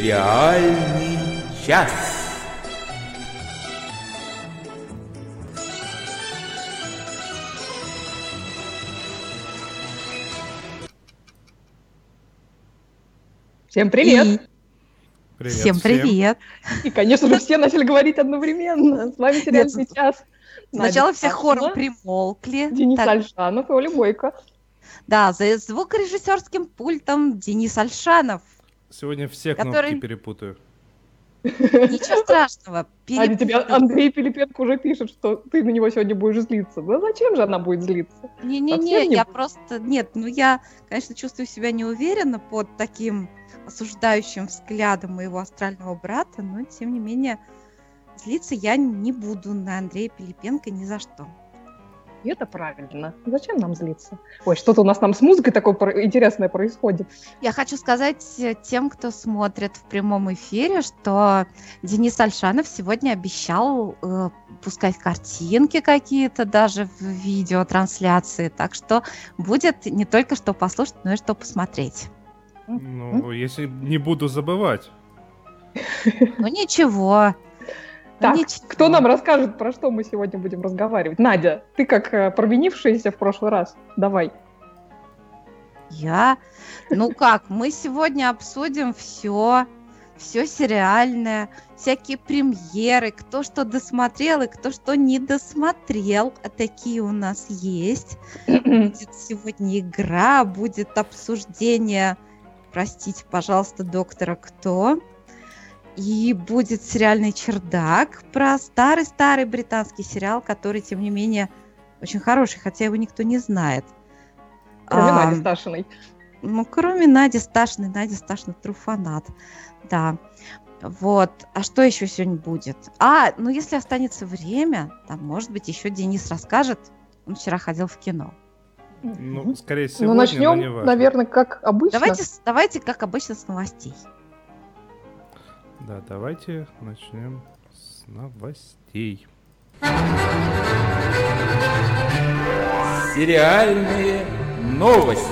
Сериальный час. Всем привет! Привет Всем привет! И, конечно же, все начали говорить одновременно. С вами сериальный Нет, час. Сначала Надя все хором примолкли. Денис Так, Альшанов и Оля Бойко. да, за звукорежиссерским пультом Денис Альшанов. Сегодня все Который- кнопки перепутаю. Ничего страшного. Аня, тебе перепутал. Андрей Пилипенко уже пишет, что ты на него сегодня будешь злиться. Да зачем же она будет злиться? Не-не-не, не я буду. просто... Нет, ну я, конечно, чувствую себя неуверенно под таким осуждающим взглядом моего астрального брата, но, тем не менее, злиться я не буду на Андрея Пилипенко ни за что. И это правильно. Зачем нам злиться? Ой, что-то у нас там с музыкой такое интересное происходит. Я хочу сказать э, тем, кто смотрит в прямом эфире, что Денис Альшанов сегодня обещал э, пускать картинки какие-то даже в видеотрансляции. Так что будет не только что послушать, но и что посмотреть. Ну, если не буду забывать. Ну ничего. Так, ничего. кто нам расскажет, про что мы сегодня будем разговаривать? Надя, ты как э, провинившаяся в прошлый раз. Давай. Я? Ну как, мы сегодня обсудим все, все сериальное, всякие премьеры, кто что досмотрел и кто что не досмотрел. А такие у нас есть. Будет сегодня игра, будет обсуждение, простите, пожалуйста, доктора Кто. И будет сериальный чердак про старый-старый британский сериал, который, тем не менее, очень хороший, хотя его никто не знает. Кроме А, Нади Сташиной. ну, кроме Нади Сташиной, Надя Сташина труфанат. Да. Вот. А что еще сегодня будет? А, ну если останется время, там, может быть, еще Денис расскажет. Он вчера ходил в кино. Ну, скорее Ну, но не начнем, наверное, как обычно. Давайте, давайте, как обычно, с новостей. Да, давайте начнем с новостей. Сериальные новости.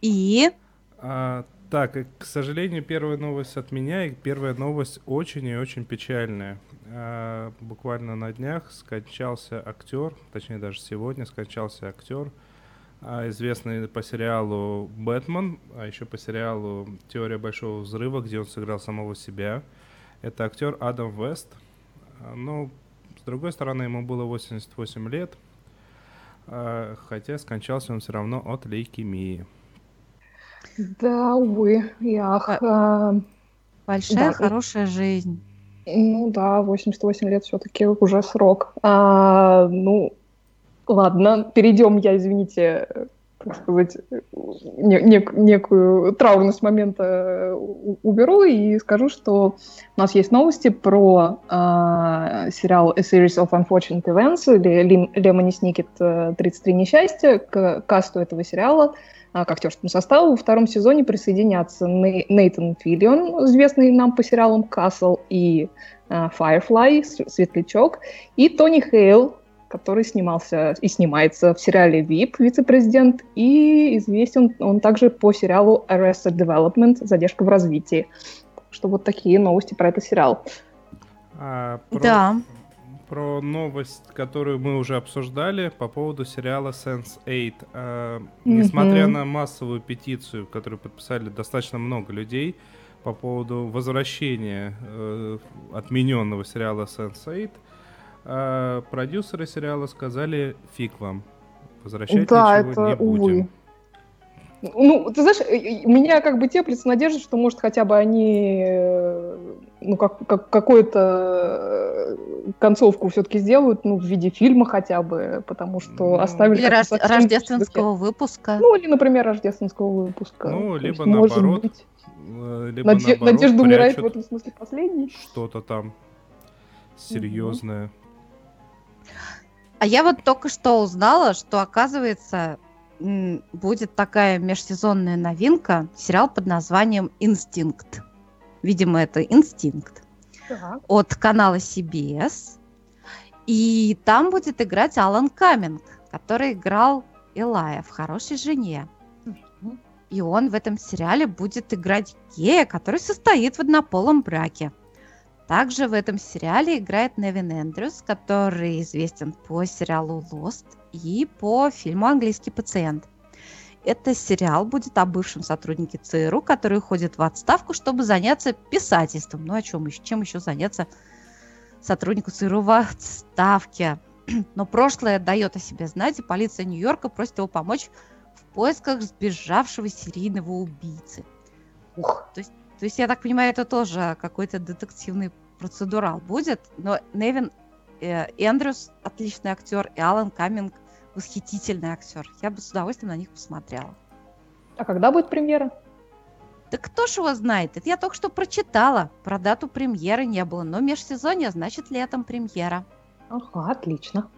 И А, так, к сожалению, первая новость от меня, и первая новость очень и очень печальная. А, буквально на днях скончался актер, точнее даже сегодня скончался актер, а, известный по сериалу «Бэтмен», а еще по сериалу «Теория большого взрыва», где он сыграл самого себя. Это актер Адам Вест. А, Но, с другой стороны, ему было 88 лет, а, хотя скончался он все равно от лейкемии. Да, увы, и ах. а, большая Да. хорошая жизнь. Ну да, 88 лет все-таки уже срок. А, ну, ладно, перейдем, я, извините, э, так сказать, не- нек- некую траурность момента э, уберу и скажу, что у нас есть новости про а, сериал A Series of Unfortunate Events или Лем- Лемони Сникет э, «33 несчастья». К касту этого сериала а, к актерскому составу во втором сезоне присоединятся Ней- Нейтан Филлион, известный нам по сериалам «Касл» и а, Firefly, Светлячок, и Тони Хейл, который снимался и снимается в сериале VIP, вице-президент, и известен он также по сериалу Arrested Development, задержка в развитии. Так Что вот такие новости про этот сериал. А, про, Да. Про новость, которую мы уже обсуждали по поводу сериала Sense8. А, Несмотря Мгм. на массовую петицию, которую подписали достаточно много людей по поводу возвращения э, отмененного сериала Sense8, а, продюсеры сериала сказали фиг вам. Возвращать да, ничего это не будем. увы. Ну, ты знаешь, э, у меня как бы теплится надежда, что, может, хотя бы они, э, ну, как, как какую-то э, концовку все-таки сделают, ну, в виде фильма хотя бы, потому что Ну, оставили... Или рож- рождественского выпуска. Ну, или, например, рождественского выпуска. Ну, То либо есть, может наоборот, быть, Либо наде- наоборот, Надежда умирает в этом смысле последней. что-то там серьезное. А я вот только что узнала, что, оказывается, будет такая межсезонная новинка, сериал под названием «Инстинкт». Видимо, это «Инстинкт» от канала CBS. И там будет играть Алан Каминг, который играл Элая в «Хорошей жене». И он в этом сериале будет играть гея, который состоит в однополом браке. Также в этом сериале играет Невин Эндрюс, который известен по сериалу Lost и по фильму «Английский пациент». Это сериал будет о бывшем сотруднике ЦРУ, который уходит в отставку, чтобы заняться писательством. Ну, о чем еще? Чем еще заняться сотруднику ЦРУ в отставке? Но прошлое дает о себе знать, и полиция Нью-Йорка просит его помочь в поисках сбежавшего серийного убийцы. Ух. То есть, то есть, я так понимаю, это тоже какой-то детективный процедурал будет. Но Невин э, Эндрюс отличный актер, и Алан Каминг восхитительный актер. Я бы с удовольствием на них посмотрела. А когда будет премьера? Да кто ж его знает? Это я только что прочитала. Про дату премьеры не было, но межсезонье значит летом премьера. Ага, отлично.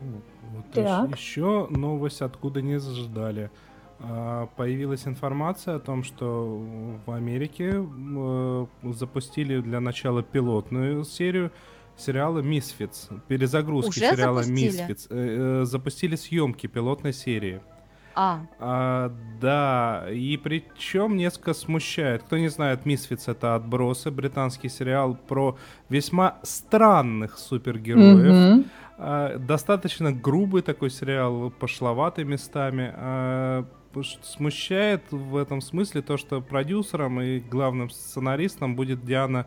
Вот так. еще новость, откуда не ждали. А, появилась информация о том, что в Америке э, запустили для начала пилотную серию сериала Misfits, перезагрузки Уже сериала? Misfits. Э, э, запустили съемки пилотной серии. А. а. Да, и причем несколько смущает. Кто не знает, Misfits это отбросы, британский сериал про весьма странных супергероев. Mm-hmm. А, достаточно грубый такой сериал, пошловатый местами. А, смущает в этом смысле то, что продюсером и главным сценаристом будет Диана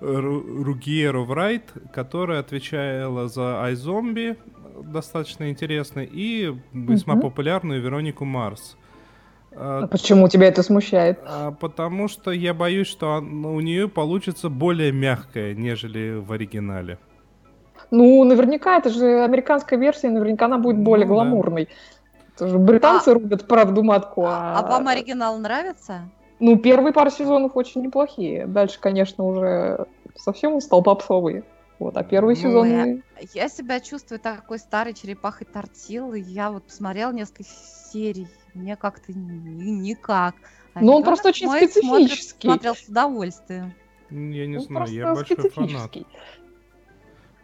Ругьеро Врайт, которая отвечала за iZombie, достаточно интересный, и весьма угу. популярную Веронику Марс. А почему тебя это смущает? А, потому что я боюсь, что у нее получится более мягкая, нежели в оригинале. Ну, наверняка, это же американская версия, наверняка она будет более ну, гламурной. Да. Это же британцы а, рубят правду матку. А... а вам оригинал нравится? Ну, первые пару сезонов очень неплохие. Дальше, конечно, уже совсем стал попсовый. Вот, а первый ну, сезон... Я, я себя чувствую такой старой черепахой тортил, и я вот посмотрела несколько серий, мне как-то ни, никак. А ну, он просто очень специфический. Смотрит, смотрел с удовольствием. Я не он знаю, я большой фанат.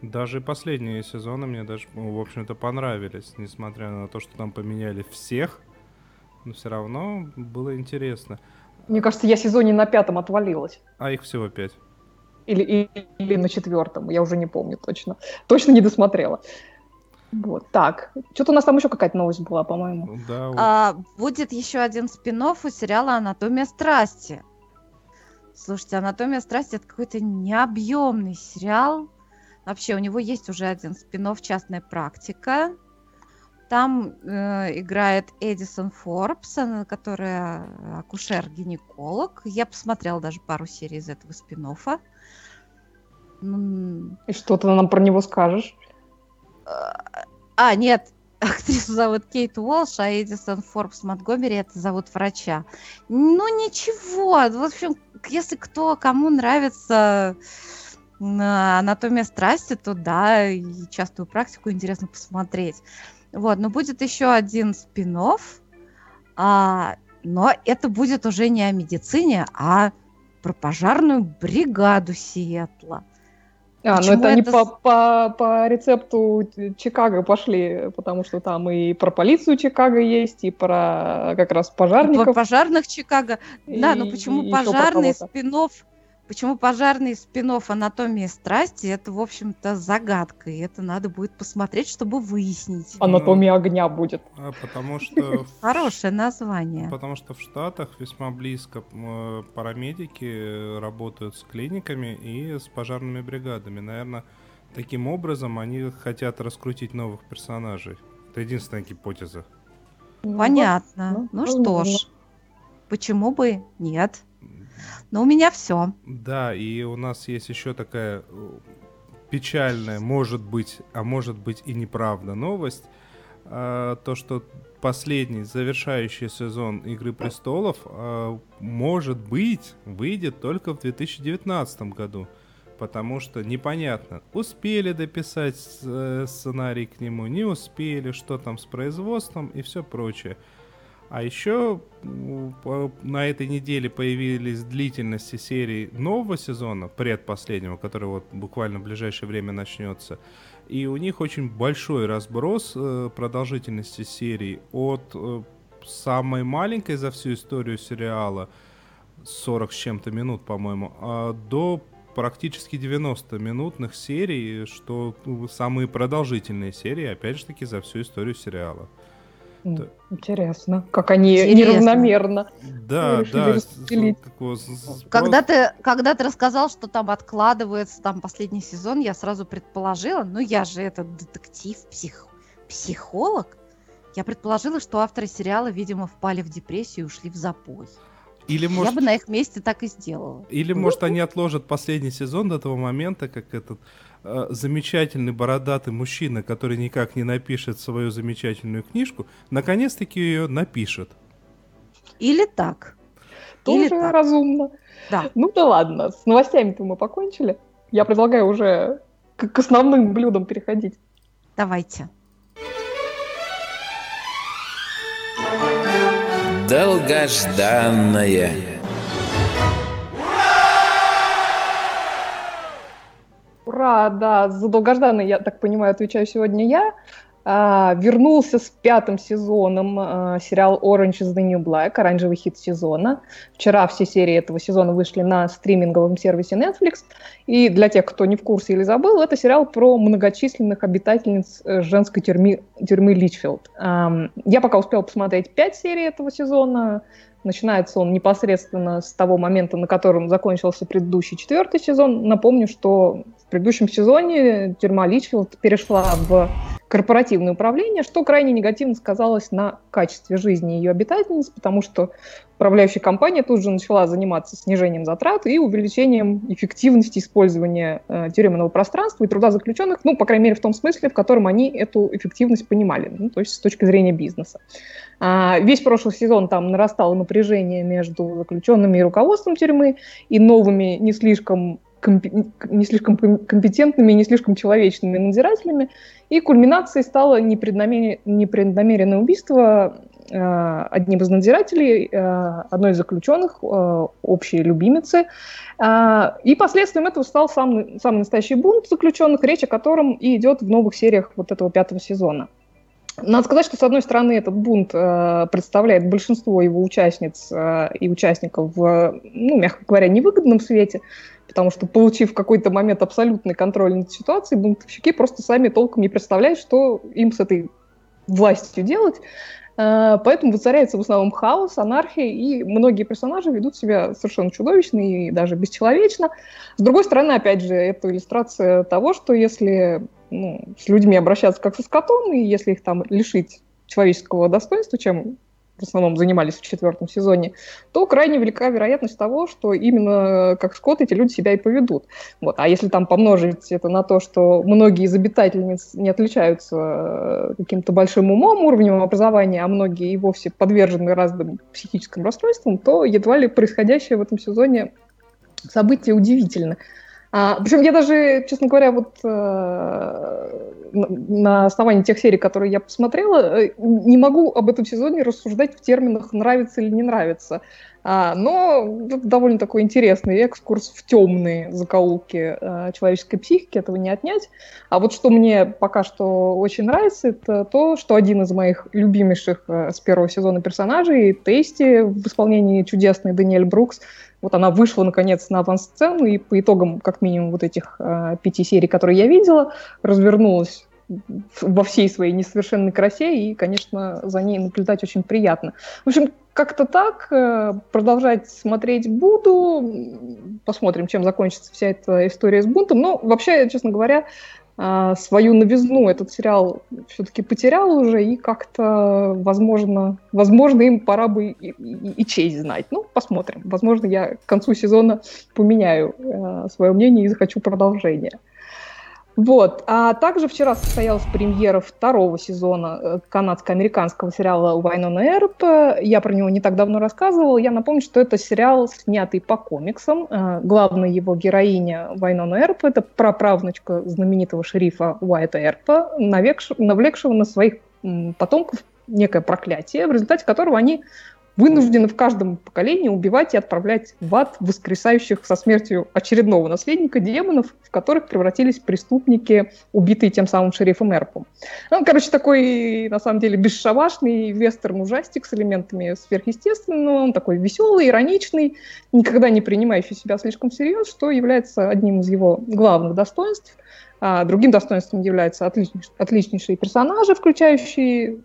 Даже последние сезоны мне даже, в общем-то, понравились, несмотря на то, что там поменяли всех, но все равно было интересно. Мне кажется, я сезоне на пятом отвалилась. А их всего пять. Или, или, или на четвертом, я уже не помню точно. Точно не досмотрела. Вот, так. Что-то у нас там еще какая-то новость была, по-моему. Да, вот. а, будет еще один спин у сериала «Анатомия страсти». Слушайте, «Анатомия страсти» — это какой-то необъемный сериал. Вообще, у него есть уже один спин «Частная практика». Там э, играет Эдисон Форбс, она, которая акушер-гинеколог. Я посмотрела даже пару серий из этого спин -оффа. И что ты нам про него скажешь? А, нет, актрису зовут Кейт Уолш, а Эдисон Форбс Монтгомери это зовут врача. Ну, ничего. В общем, если кто, кому нравится анатомия страсти, то да, и частую практику интересно посмотреть. Вот, но будет еще один спин а, но это будет уже не о медицине, а про пожарную бригаду Сиэтла. А, ну это, это они по, по, по рецепту Чикаго пошли, потому что там и про полицию Чикаго есть, и про как раз пожарников. Про пожарных Чикаго. И, да, но почему пожарный спин Почему пожарный спин «Анатомии страсти» — это, в общем-то, загадка, и это надо будет посмотреть, чтобы выяснить. «Анатомия ну, огня» будет. А, потому что... Хорошее название. Потому что в Штатах весьма близко парамедики работают с клиниками и с пожарными бригадами. Наверное, таким образом они хотят раскрутить новых персонажей. Это единственная гипотеза. Понятно. Ну, ну что ж, почему бы нет? Но у меня все. Да, и у нас есть еще такая э, печальная, может быть, а может быть и неправда новость. А, то, что последний завершающий сезон Игры престолов, а, может быть, выйдет только в 2019 году. Потому что непонятно, успели дописать э, сценарий к нему, не успели, что там с производством и все прочее. А еще на этой неделе появились длительности серии нового сезона, предпоследнего, который вот буквально в ближайшее время начнется. И у них очень большой разброс э, продолжительности серий от э, самой маленькой за всю историю сериала, 40 с чем-то минут, по-моему, а до практически 90-минутных серий, что ну, самые продолжительные серии, опять же таки, за всю историю сериала. Интересно, как они Интересно. неравномерно. Да, да. Когда ты, когда ты рассказал, что там откладывается там последний сезон, я сразу предположила, ну я же этот детектив, псих, психолог, я предположила, что авторы сериала, видимо, впали в депрессию и ушли в запой. Или, может... Я бы на их месте так и сделала. Или, может, они отложат последний сезон до того момента, как этот замечательный бородатый мужчина, который никак не напишет свою замечательную книжку, наконец-таки ее напишет. Или так. Тоже Или так. разумно. Да. Ну да ладно, с новостями-то мы покончили. Я предлагаю уже к, к основным блюдам переходить. Давайте. долгожданное. Ура, да, за долгожданное, я так понимаю, отвечаю сегодня я. А, вернулся с пятым сезоном а, сериал Orange is the New Black, оранжевый хит сезона. Вчера все серии этого сезона вышли на стриминговом сервисе Netflix. И для тех, кто не в курсе или забыл, это сериал про многочисленных обитательниц э, женской тюрьмы, тюрьмы Личфилд. Я пока успел посмотреть пять серий этого сезона. Начинается он непосредственно с того момента, на котором закончился предыдущий четвертый сезон. Напомню, что в предыдущем сезоне тюрьма Личфилд перешла в корпоративное управление, что крайне негативно сказалось на качестве жизни ее обитательниц, потому что управляющая компания тут же начала заниматься снижением затрат и увеличением эффективности использования э, тюремного пространства и труда заключенных, ну, по крайней мере, в том смысле, в котором они эту эффективность понимали, ну, то есть с точки зрения бизнеса. А, весь прошлый сезон там нарастало напряжение между заключенными и руководством тюрьмы и новыми не слишком не слишком компетентными, не слишком человечными надзирателями. И кульминацией стало непреднамеренное, убийство э, одним из надзирателей, э, одной из заключенных, э, общей любимицы. И последствием этого стал сам, самый настоящий бунт заключенных, речь о котором и идет в новых сериях вот этого пятого сезона. Надо сказать, что, с одной стороны, этот бунт э, представляет большинство его участниц э, и участников в, ну, мягко говоря, невыгодном свете, потому что, получив в какой-то момент абсолютный контроль над ситуацией, бунтовщики просто сами толком не представляют, что им с этой властью делать. Э, поэтому воцаряется в основном хаос, анархия, и многие персонажи ведут себя совершенно чудовищно и даже бесчеловечно. С другой стороны, опять же, это иллюстрация того, что если ну, с людьми обращаться как со скотом, и если их там лишить человеческого достоинства, чем в основном занимались в четвертом сезоне, то крайне велика вероятность того, что именно как скот эти люди себя и поведут. Вот. А если там помножить это на то, что многие из обитательниц не отличаются э, каким-то большим умом, уровнем образования, а многие и вовсе подвержены разным психическим расстройствам, то едва ли происходящее в этом сезоне событие удивительно. А, причем я даже, честно говоря, вот э, на основании тех серий, которые я посмотрела, э, не могу об этом сезоне рассуждать в терминах нравится или не нравится. А, но это довольно такой интересный экскурс в темные закоулки э, человеческой психики, этого не отнять. А вот что мне пока что очень нравится, это то, что один из моих любимейших с первого сезона персонажей, Тейсти, в исполнении чудесной Даниэль Брукс, вот она вышла, наконец, на авансцену, и по итогам, как минимум, вот этих э, пяти серий, которые я видела, развернулась во всей своей несовершенной красе, и, конечно, за ней наблюдать очень приятно. В общем, как-то так. Э, продолжать смотреть буду. Посмотрим, чем закончится вся эта история с бунтом. Но вообще, честно говоря, свою новизну этот сериал все-таки потерял уже, и как-то, возможно, возможно, им пора бы и, и, и честь знать. Ну, посмотрим. Возможно, я к концу сезона поменяю э, свое мнение и захочу продолжения. Вот. А также вчера состоялась премьера второго сезона э, канадско-американского сериала «Вайнона Эрп». Я про него не так давно рассказывала. Я напомню, что это сериал, снятый по комиксам. Э, главная его героиня Вайнона Эрп – это праправнучка знаменитого шерифа Уайта Эрпа, навлекшего на своих потомков некое проклятие, в результате которого они вынуждены в каждом поколении убивать и отправлять в ад воскресающих со смертью очередного наследника демонов, в которых превратились преступники, убитые тем самым шерифом Эрпом. Ну, короче, такой, на самом деле, бесшабашный вестерн-ужастик с элементами сверхъестественного, он такой веселый, ироничный, никогда не принимающий себя слишком всерьез, что является одним из его главных достоинств. А другим достоинством являются отличнейшие, персонажи, включающие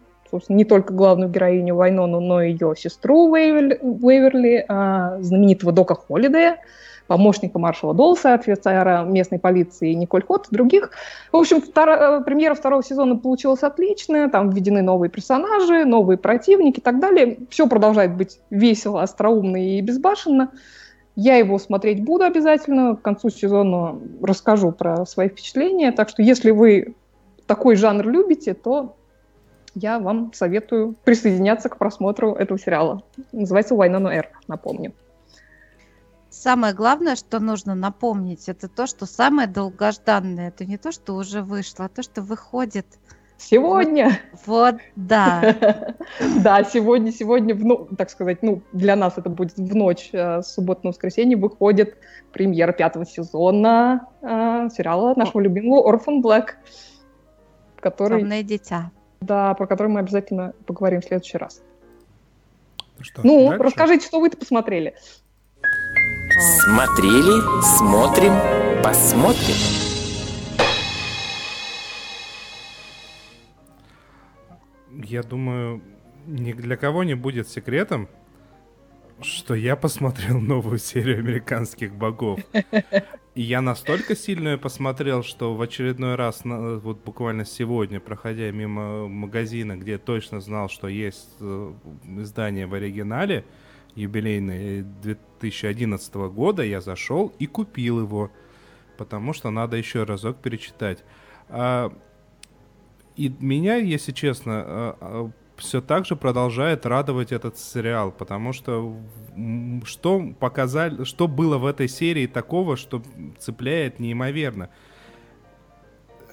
не только главную героиню Вайнону, но и ее сестру Уэйверли, Уэйверли а, знаменитого Дока Холидея, помощника маршала Долса, офицера местной полиции Николь Хот и других. В общем, втор... Э, премьера второго сезона получилась отличная, там введены новые персонажи, новые противники и так далее. Все продолжает быть весело, остроумно и безбашенно. Я его смотреть буду обязательно, к концу сезона расскажу про свои впечатления, так что если вы такой жанр любите, то я вам советую присоединяться к просмотру этого сериала. Называется «Война Эр», напомню. Самое главное, что нужно напомнить, это то, что самое долгожданное, это не то, что уже вышло, а то, что выходит Сегодня. Вот, да. Да, сегодня, сегодня, ну, так сказать, ну, для нас это будет в ночь э, с субботы на воскресенье выходит премьера пятого сезона э, сериала нашего любимого Orphan Black, который... Темное дитя. Да, про который мы обязательно поговорим в следующий раз. Ну, что, ну дальше? расскажите, что вы-то посмотрели. Смотрели, смотрим, посмотрим. Я думаю, ни для кого не будет секретом, что я посмотрел новую серию американских богов. И я настолько сильно ее посмотрел, что в очередной раз, вот буквально сегодня, проходя мимо магазина, где точно знал, что есть э, издание в оригинале, юбилейное 2011 года, я зашел и купил его, потому что надо еще разок перечитать. А, и меня, если честно, а, а, все так же продолжает радовать этот сериал, потому что что показали, что было в этой серии такого, что цепляет неимоверно.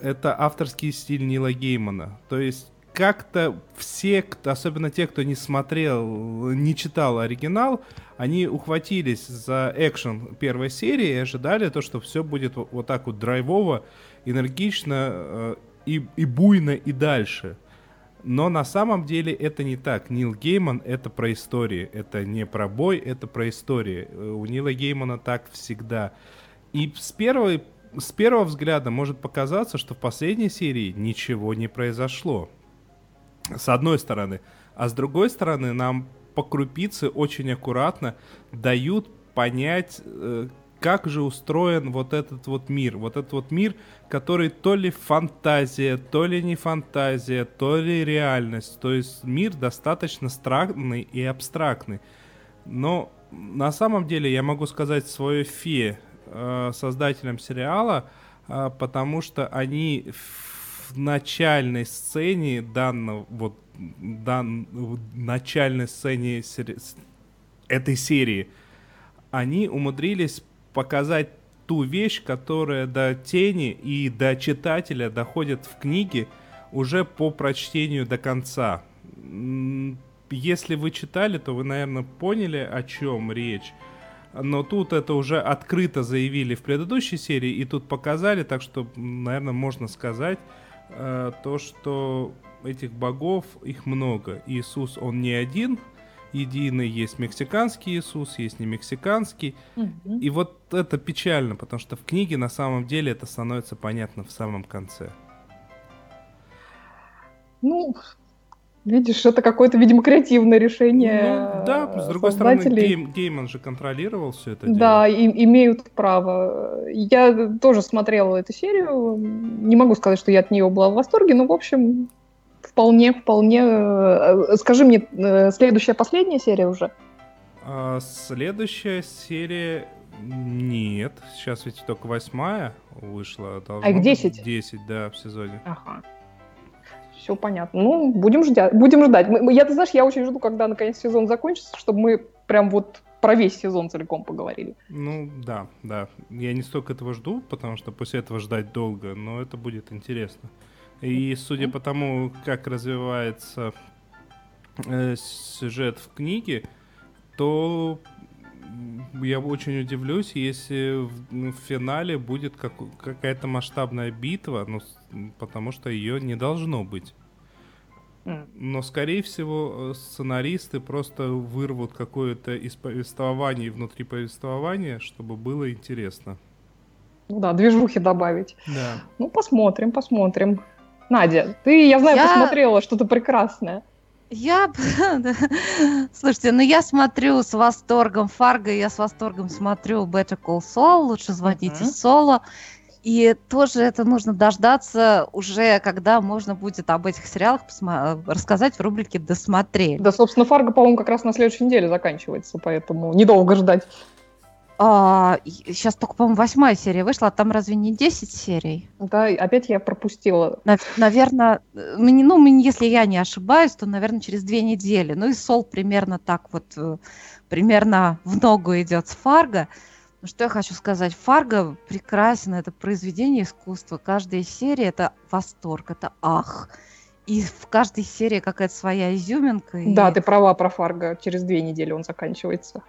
Это авторский стиль Нила Геймана. То есть как-то все, особенно те, кто не смотрел, не читал оригинал, они ухватились за экшен первой серии и ожидали то, что все будет вот так вот драйвово, энергично э, и, и буйно и дальше. Но на самом деле это не так. Нил Гейман — это про истории. Это не про бой, это про истории. Э, у Нила Геймана так всегда. И с, первой, с первого взгляда может показаться, что в последней серии ничего не произошло. С одной стороны. А с другой стороны, нам по крупице очень аккуратно дают понять, э, как же устроен вот этот вот мир. Вот этот вот мир, который то ли фантазия, то ли не фантазия, то ли реальность. То есть мир достаточно странный и абстрактный. Но на самом деле я могу сказать свое фе э, создателям сериала, э, потому что они в начальной сцене данного вот дан, в начальной сцене сери- этой серии они умудрились показать ту вещь, которая до тени и до читателя доходит в книге уже по прочтению до конца. Если вы читали, то вы, наверное, поняли, о чем речь. Но тут это уже открыто заявили в предыдущей серии и тут показали, так что, наверное, можно сказать э, то, что этих богов, их много. Иисус, он не один, единый, есть мексиканский Иисус, есть не мексиканский. Угу. И вот это печально, потому что в книге на самом деле это становится понятно в самом конце. Ну, видишь, это какое-то, видимо, креативное решение. Ну, да, с другой стороны, Гейм, Гейман же контролировал все это. Да, и, имеют право. Я тоже смотрела эту серию. Не могу сказать, что я от нее была в восторге, но, в общем, Вполне, вполне. Э, скажи мне, э, следующая, последняя серия уже? А, следующая серия нет. Сейчас ведь только восьмая вышла. А их десять? Десять, да, в сезоне. Ага. Все понятно. Ну, будем ждать. Будем ждать. Я, ты знаешь, я очень жду, когда наконец сезон закончится, чтобы мы прям вот про весь сезон целиком поговорили. Ну, да, да. Я не столько этого жду, потому что после этого ждать долго, но это будет интересно. И судя по тому, как развивается э, сюжет в книге, то я очень удивлюсь, если в, ну, в финале будет как, какая-то масштабная битва, ну, потому что ее не должно быть. Но, скорее всего, э, сценаристы просто вырвут какое-то из повествования внутри повествования, чтобы было интересно. Ну да, движухи добавить. Да. Ну, посмотрим, посмотрим. Надя, ты, я знаю, я... посмотрела что-то прекрасное. Я, слушайте, ну я смотрю с восторгом Фарго, я с восторгом смотрю Better Call Saul, лучше звоните uh-huh. Соло. И тоже это нужно дождаться уже, когда можно будет об этих сериалах посма- рассказать в рубрике «Досмотрели». Да, собственно, Фарго, по-моему, как раз на следующей неделе заканчивается, поэтому недолго ждать. А, сейчас только, по-моему, восьмая серия вышла, а там разве не 10 серий? Да, опять я пропустила. На, наверное, ну, если я не ошибаюсь, то, наверное, через две недели. Ну и Сол примерно так вот, э, примерно в ногу идет с Фарго. Ну, что я хочу сказать, Фарго прекрасен, это произведение искусства. Каждая серия это восторг, это ах. И в каждой серии какая-то своя изюминка. Да, и... ты права про Фарго. Через две недели он заканчивается.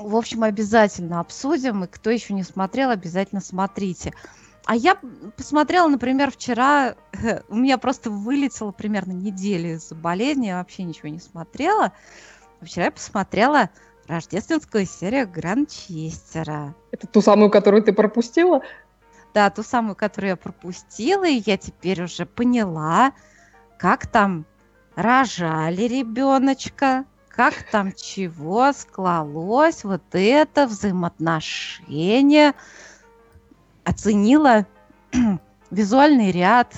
В общем, обязательно обсудим. И кто еще не смотрел, обязательно смотрите. А я посмотрела, например, вчера, у меня просто вылетело примерно неделю из-за болезни, я вообще ничего не смотрела. Вчера я посмотрела рождественскую серию Гранчестера. Это ту самую, которую ты пропустила? Да, ту самую, которую я пропустила, и я теперь уже поняла, как там рожали ребеночка, как там чего склалось, вот это взаимоотношение. Оценила визуальный ряд,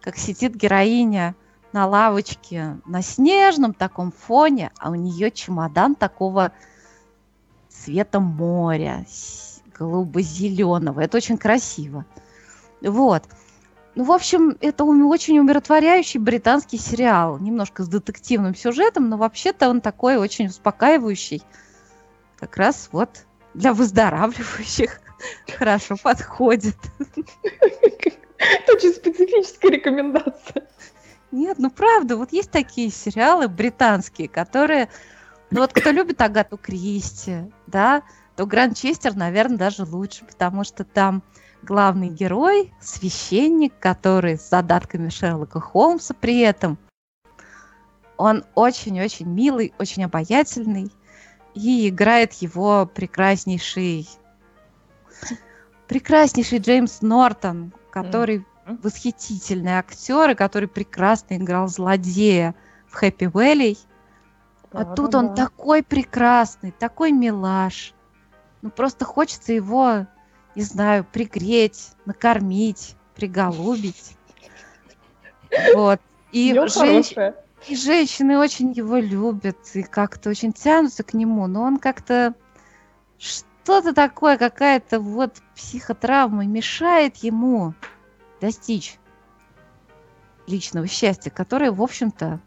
как сидит героиня на лавочке на снежном таком фоне, а у нее чемодан такого цвета моря, голубо-зеленого. Это очень красиво. Вот. Ну, в общем, это очень умиротворяющий британский сериал. Немножко с детективным сюжетом, но вообще-то он такой очень успокаивающий. Как раз вот для выздоравливающих хорошо подходит. Это очень специфическая рекомендация. Нет, ну правда, вот есть такие сериалы британские, которые... Ну вот кто любит Агату Кристи, да, то Гранчестер, наверное, даже лучше, потому что там главный герой, священник, который с задатками Шерлока Холмса при этом. Он очень-очень милый, очень обаятельный, и играет его прекраснейший прекраснейший Джеймс Нортон, который mm-hmm. восхитительный актер, и который прекрасно играл злодея в Хэппи Вэлли. А да, тут да, он да. такой прекрасный, такой милаш. Ну просто хочется его не знаю, пригреть, накормить, приголубить. Вот. И, женщ... и женщины очень его любят и как-то очень тянутся к нему, но он как-то что-то такое, какая-то вот психотравма мешает ему достичь личного счастья, которое, в общем-то,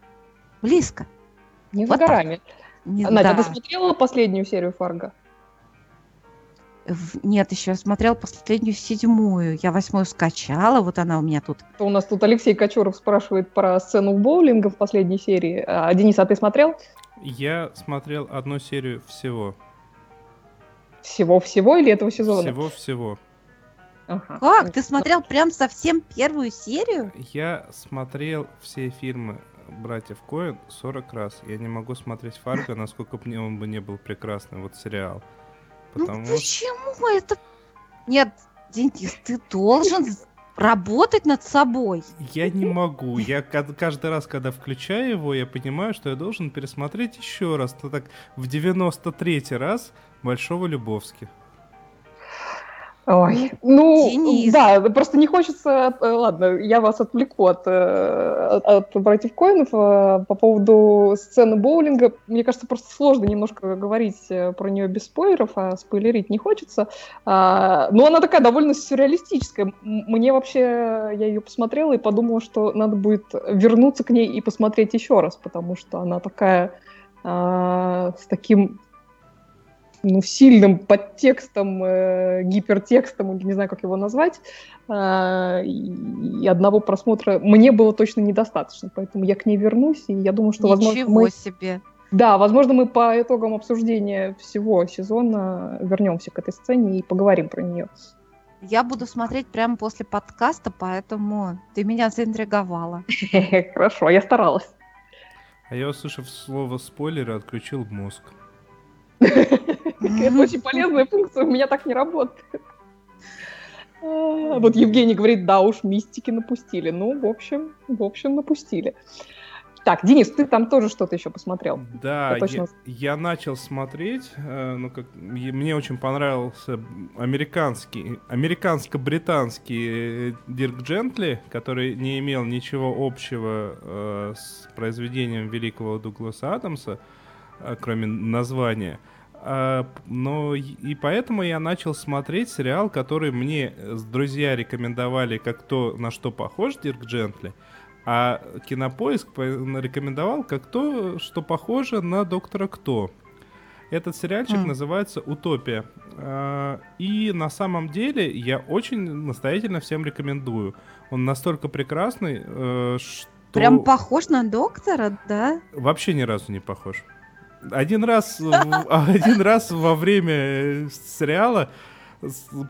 близко. Не вот за горами. Не, Надя, да. ты смотрела последнюю серию Фарго? Нет, еще я смотрел последнюю седьмую. Я восьмую скачала, вот она у меня тут. У нас тут Алексей Кочуров спрашивает про сцену боулинга в последней серии. А, Денис, а ты смотрел? Я смотрел одну серию всего. Всего-всего или этого сезона? Всего-всего. Ага. Как? Ты смотрел прям совсем первую серию? Я смотрел все фильмы братьев Коэн 40 раз. Я не могу смотреть Фарго, насколько бы он бы не был прекрасный, вот сериал. Ну потому... Ну почему это... Нет, Денис, ты должен работать над собой. Я не могу. Я каждый раз, когда включаю его, я понимаю, что я должен пересмотреть еще раз. То так в 93-й раз Большого Любовски. Ой, ну, Денис. да, просто не хочется... Э, ладно, я вас отвлеку от, э, от, от братьев Коинов э, по поводу сцены боулинга. Мне кажется, просто сложно немножко говорить про нее без спойлеров, а спойлерить не хочется. А, но она такая довольно сюрреалистическая. Мне вообще... Я ее посмотрела и подумала, что надо будет вернуться к ней и посмотреть еще раз, потому что она такая... А, с таким ну, сильным подтекстом, э, гипертекстом, не знаю, как его назвать, э, и одного просмотра мне было точно недостаточно, поэтому я к ней вернусь, и я думаю, что, Ничего возможно, мы... себе. Да, возможно, мы по итогам обсуждения всего сезона вернемся к этой сцене и поговорим про нее. Я буду смотреть прямо после подкаста, поэтому ты меня заинтриговала. Хорошо, я старалась. А я, услышав слово спойлеры, отключил мозг. Это очень полезная функция, у меня так не работает. А, Вот Евгений говорит, да уж, мистики напустили. Ну, в общем, в общем, напустили. Так, Денис, ты там тоже что-то еще посмотрел. Да, Я я, точно- я начал смотреть, э, ну как мне очень понравился американский, американско-британский э, Дирк Джентли, который не имел ничего общего э, с произведением великого Дугласа Адамса, э, кроме названия. А, но и- поэтому я начал смотреть сериал, который мне э, друзья рекомендовали, как то, на что похож Дирк Джентли. А Кинопоиск по- рекомендовал как то, что похоже на Доктора Кто. Этот сериальчик М. называется «Утопия». А, И на самом деле я очень настоятельно всем рекомендую. Он настолько прекрасный, э, что... Прям похож на доктора, да? Вообще ни разу не похож. Один раз, в- один раз во время э, сериала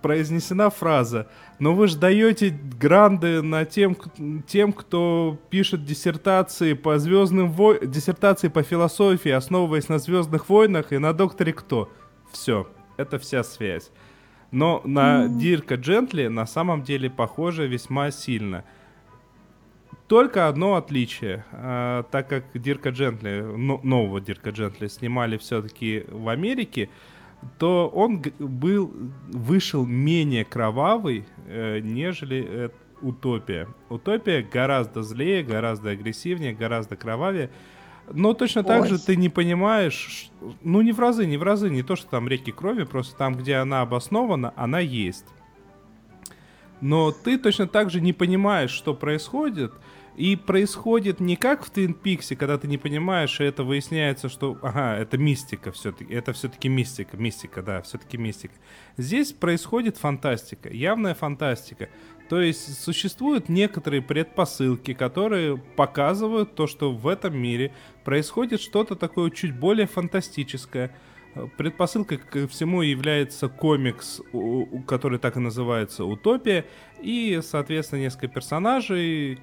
произнесена фраза «Но вы же даете гранды на тем, тем, кто пишет диссертации по звездным войнам, диссертации по философии, основываясь на Звездных войнах и на Докторе Кто». Все, это вся связь. Но на Дирка Джентли на самом деле похоже весьма сильно. Только одно отличие, а, так как Дирка Джентли, но- нового Дирка Джентли снимали все-таки в Америке, то он был, вышел менее кровавый, э, нежели э, Утопия. Утопия гораздо злее, гораздо агрессивнее, гораздо кровавее. Но точно так Ой. же ты не понимаешь, ну не в разы, не в разы, не то, что там реки крови, просто там, где она обоснована, она есть. Но ты точно так же не понимаешь, что происходит, и происходит не как в Твин Пиксе, когда ты не понимаешь, и это выясняется, что, ага, это мистика все-таки, это все-таки мистика, мистика, да, все-таки мистика. Здесь происходит фантастика, явная фантастика. То есть существуют некоторые предпосылки, которые показывают то, что в этом мире происходит что-то такое чуть более фантастическое. Предпосылкой к всему является комикс, который так и называется «Утопия», и, соответственно, несколько персонажей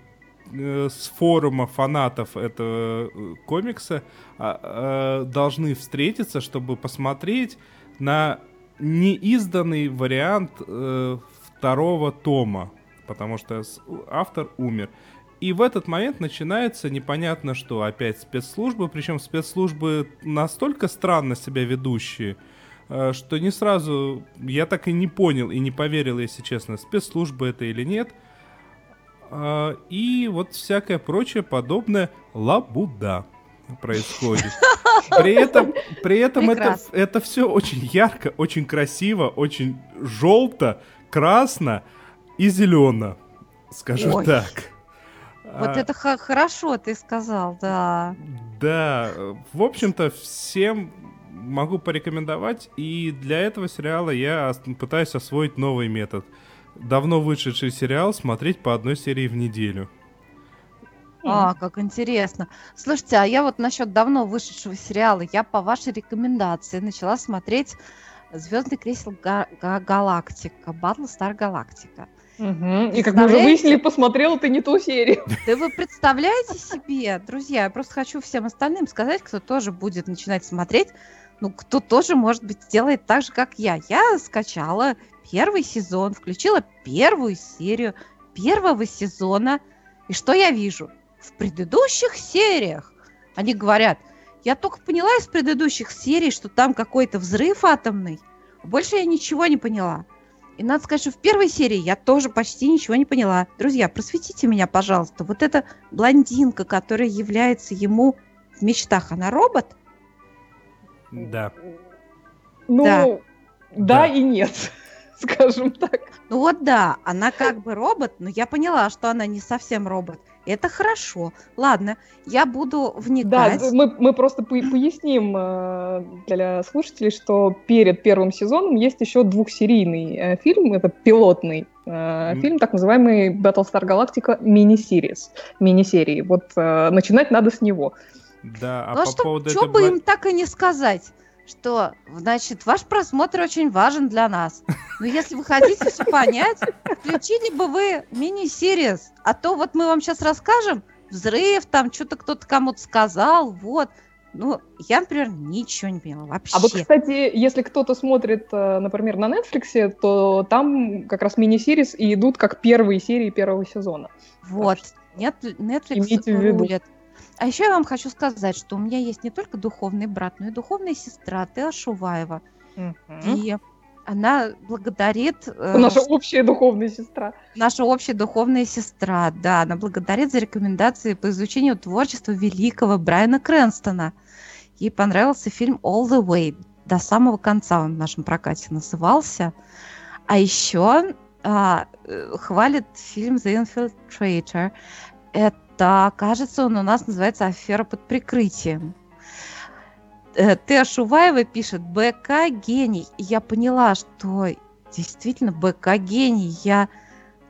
э, с форума фанатов этого э, комикса а, э, должны встретиться, чтобы посмотреть на неизданный вариант э, второго тома, потому что автор умер. И в этот момент начинается непонятно что. Опять спецслужбы, причем спецслужбы настолько странно себя ведущие, э, что не сразу я так и не понял и не поверил, если честно, спецслужбы это или нет. А, И вот всякое прочее подобное лабуда происходит. При этом, при этом это, это все очень ярко, очень красиво, очень желто, красно и зелено, скажу Ой. так. Вот А, это х- хорошо ты сказал, да. Да, в общем-то, всем могу порекомендовать, и для этого сериала я пытаюсь освоить новый метод. Давно вышедший сериал смотреть по одной серии в неделю. А, как интересно. Слушайте, а я вот насчет давно вышедшего сериала, я по вашей рекомендации начала смотреть Звездный кресел Га- Га- Галактика, Battlestar Галактика. Мгм. И как мы уже выяснили, посмотрела ты не ту серию. Да вы представляете себе, друзья, я просто хочу всем остальным сказать, кто тоже будет начинать смотреть, ну, кто тоже, может быть, сделает так же, как я. Я скачала первый сезон, включила первую серию первого сезона, и что я вижу? В предыдущих сериях они говорят, я только поняла из предыдущих серий, что там какой-то взрыв атомный, больше я ничего не поняла. И надо сказать, что в первой серии я тоже почти ничего не поняла. Друзья, просветите меня, пожалуйста. Вот эта блондинка, которая является ему в мечтах, она робот? Да. Ну, Да. да, Да. и нет, скажем так. Ну вот да, она как бы робот, но я поняла, что она не совсем робот. Это хорошо. Ладно, я буду Да, вникать. мы, мы просто по- поясним э, для слушателей, что перед первым сезоном есть еще двухсерийный э, фильм, это пилотный э, фильм, так называемый Battlestar Galactica мини-сириз, мини-серии. Вот начинать надо с него. Да, а ну а по что, поводу чё этой бы им так и не сказать? Что, значит, ваш просмотр очень важен для нас. Но если вы хотите все понять, включили бы вы мини-сириз. А то вот мы вам сейчас расскажем, взрыв, там что-то кто-то кому-то сказал, вот. Ну, я, например, ничего не поняла вообще. А вот, кстати, если кто-то смотрит, э, например, на Netflix, то там как раз мини-сириз и идут как первые серии первого сезона. Вот. Нет, Netflix Имейте в виду. рулит. А еще я вам хочу сказать, что у меня есть не только духовный брат, но и духовная сестра Теа Шуваева. И она благодарит... э, Наша общая духовная сестра. наша общая духовная сестра, да, она благодарит за рекомендации по изучению творчества великого Брайана Крэнстона. Ей понравился фильм All the Way. До самого конца он в нашем прокате назывался. А еще а, э, хвалит фильм The Infiltrator. Это, кажется, он у нас называется «Афера под прикрытием». Э, Теа Шуваева пишет «БК гений». И я поняла, что действительно БК гений. Я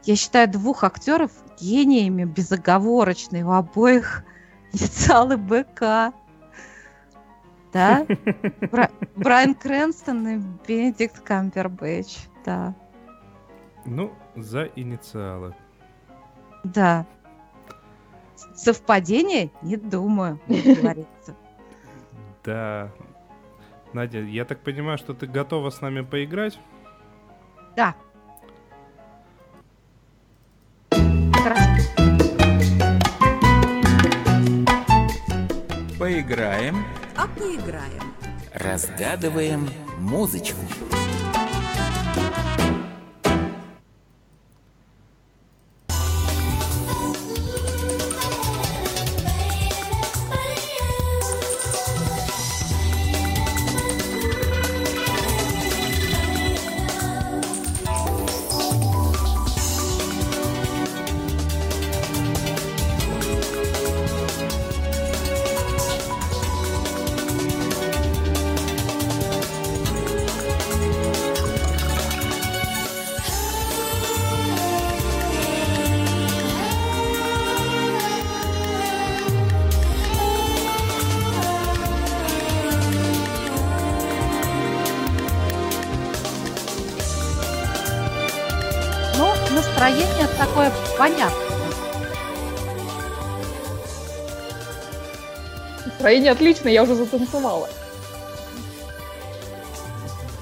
я считаю двух актеров гениями безоговорочно. У обоих инициалы БК. Да? Бра- Брайан Крэнстон и Бенедикт Камбербэтч. Да. Ну, за инициалы. Да. Совпадение? Не думаю, как говорится. Да. Надя, я так понимаю, что ты готова с нами поиграть? Да. Хорошо. Поиграем, А поиграем. разгадываем музычку. Настроение отличное, я уже затанцевала.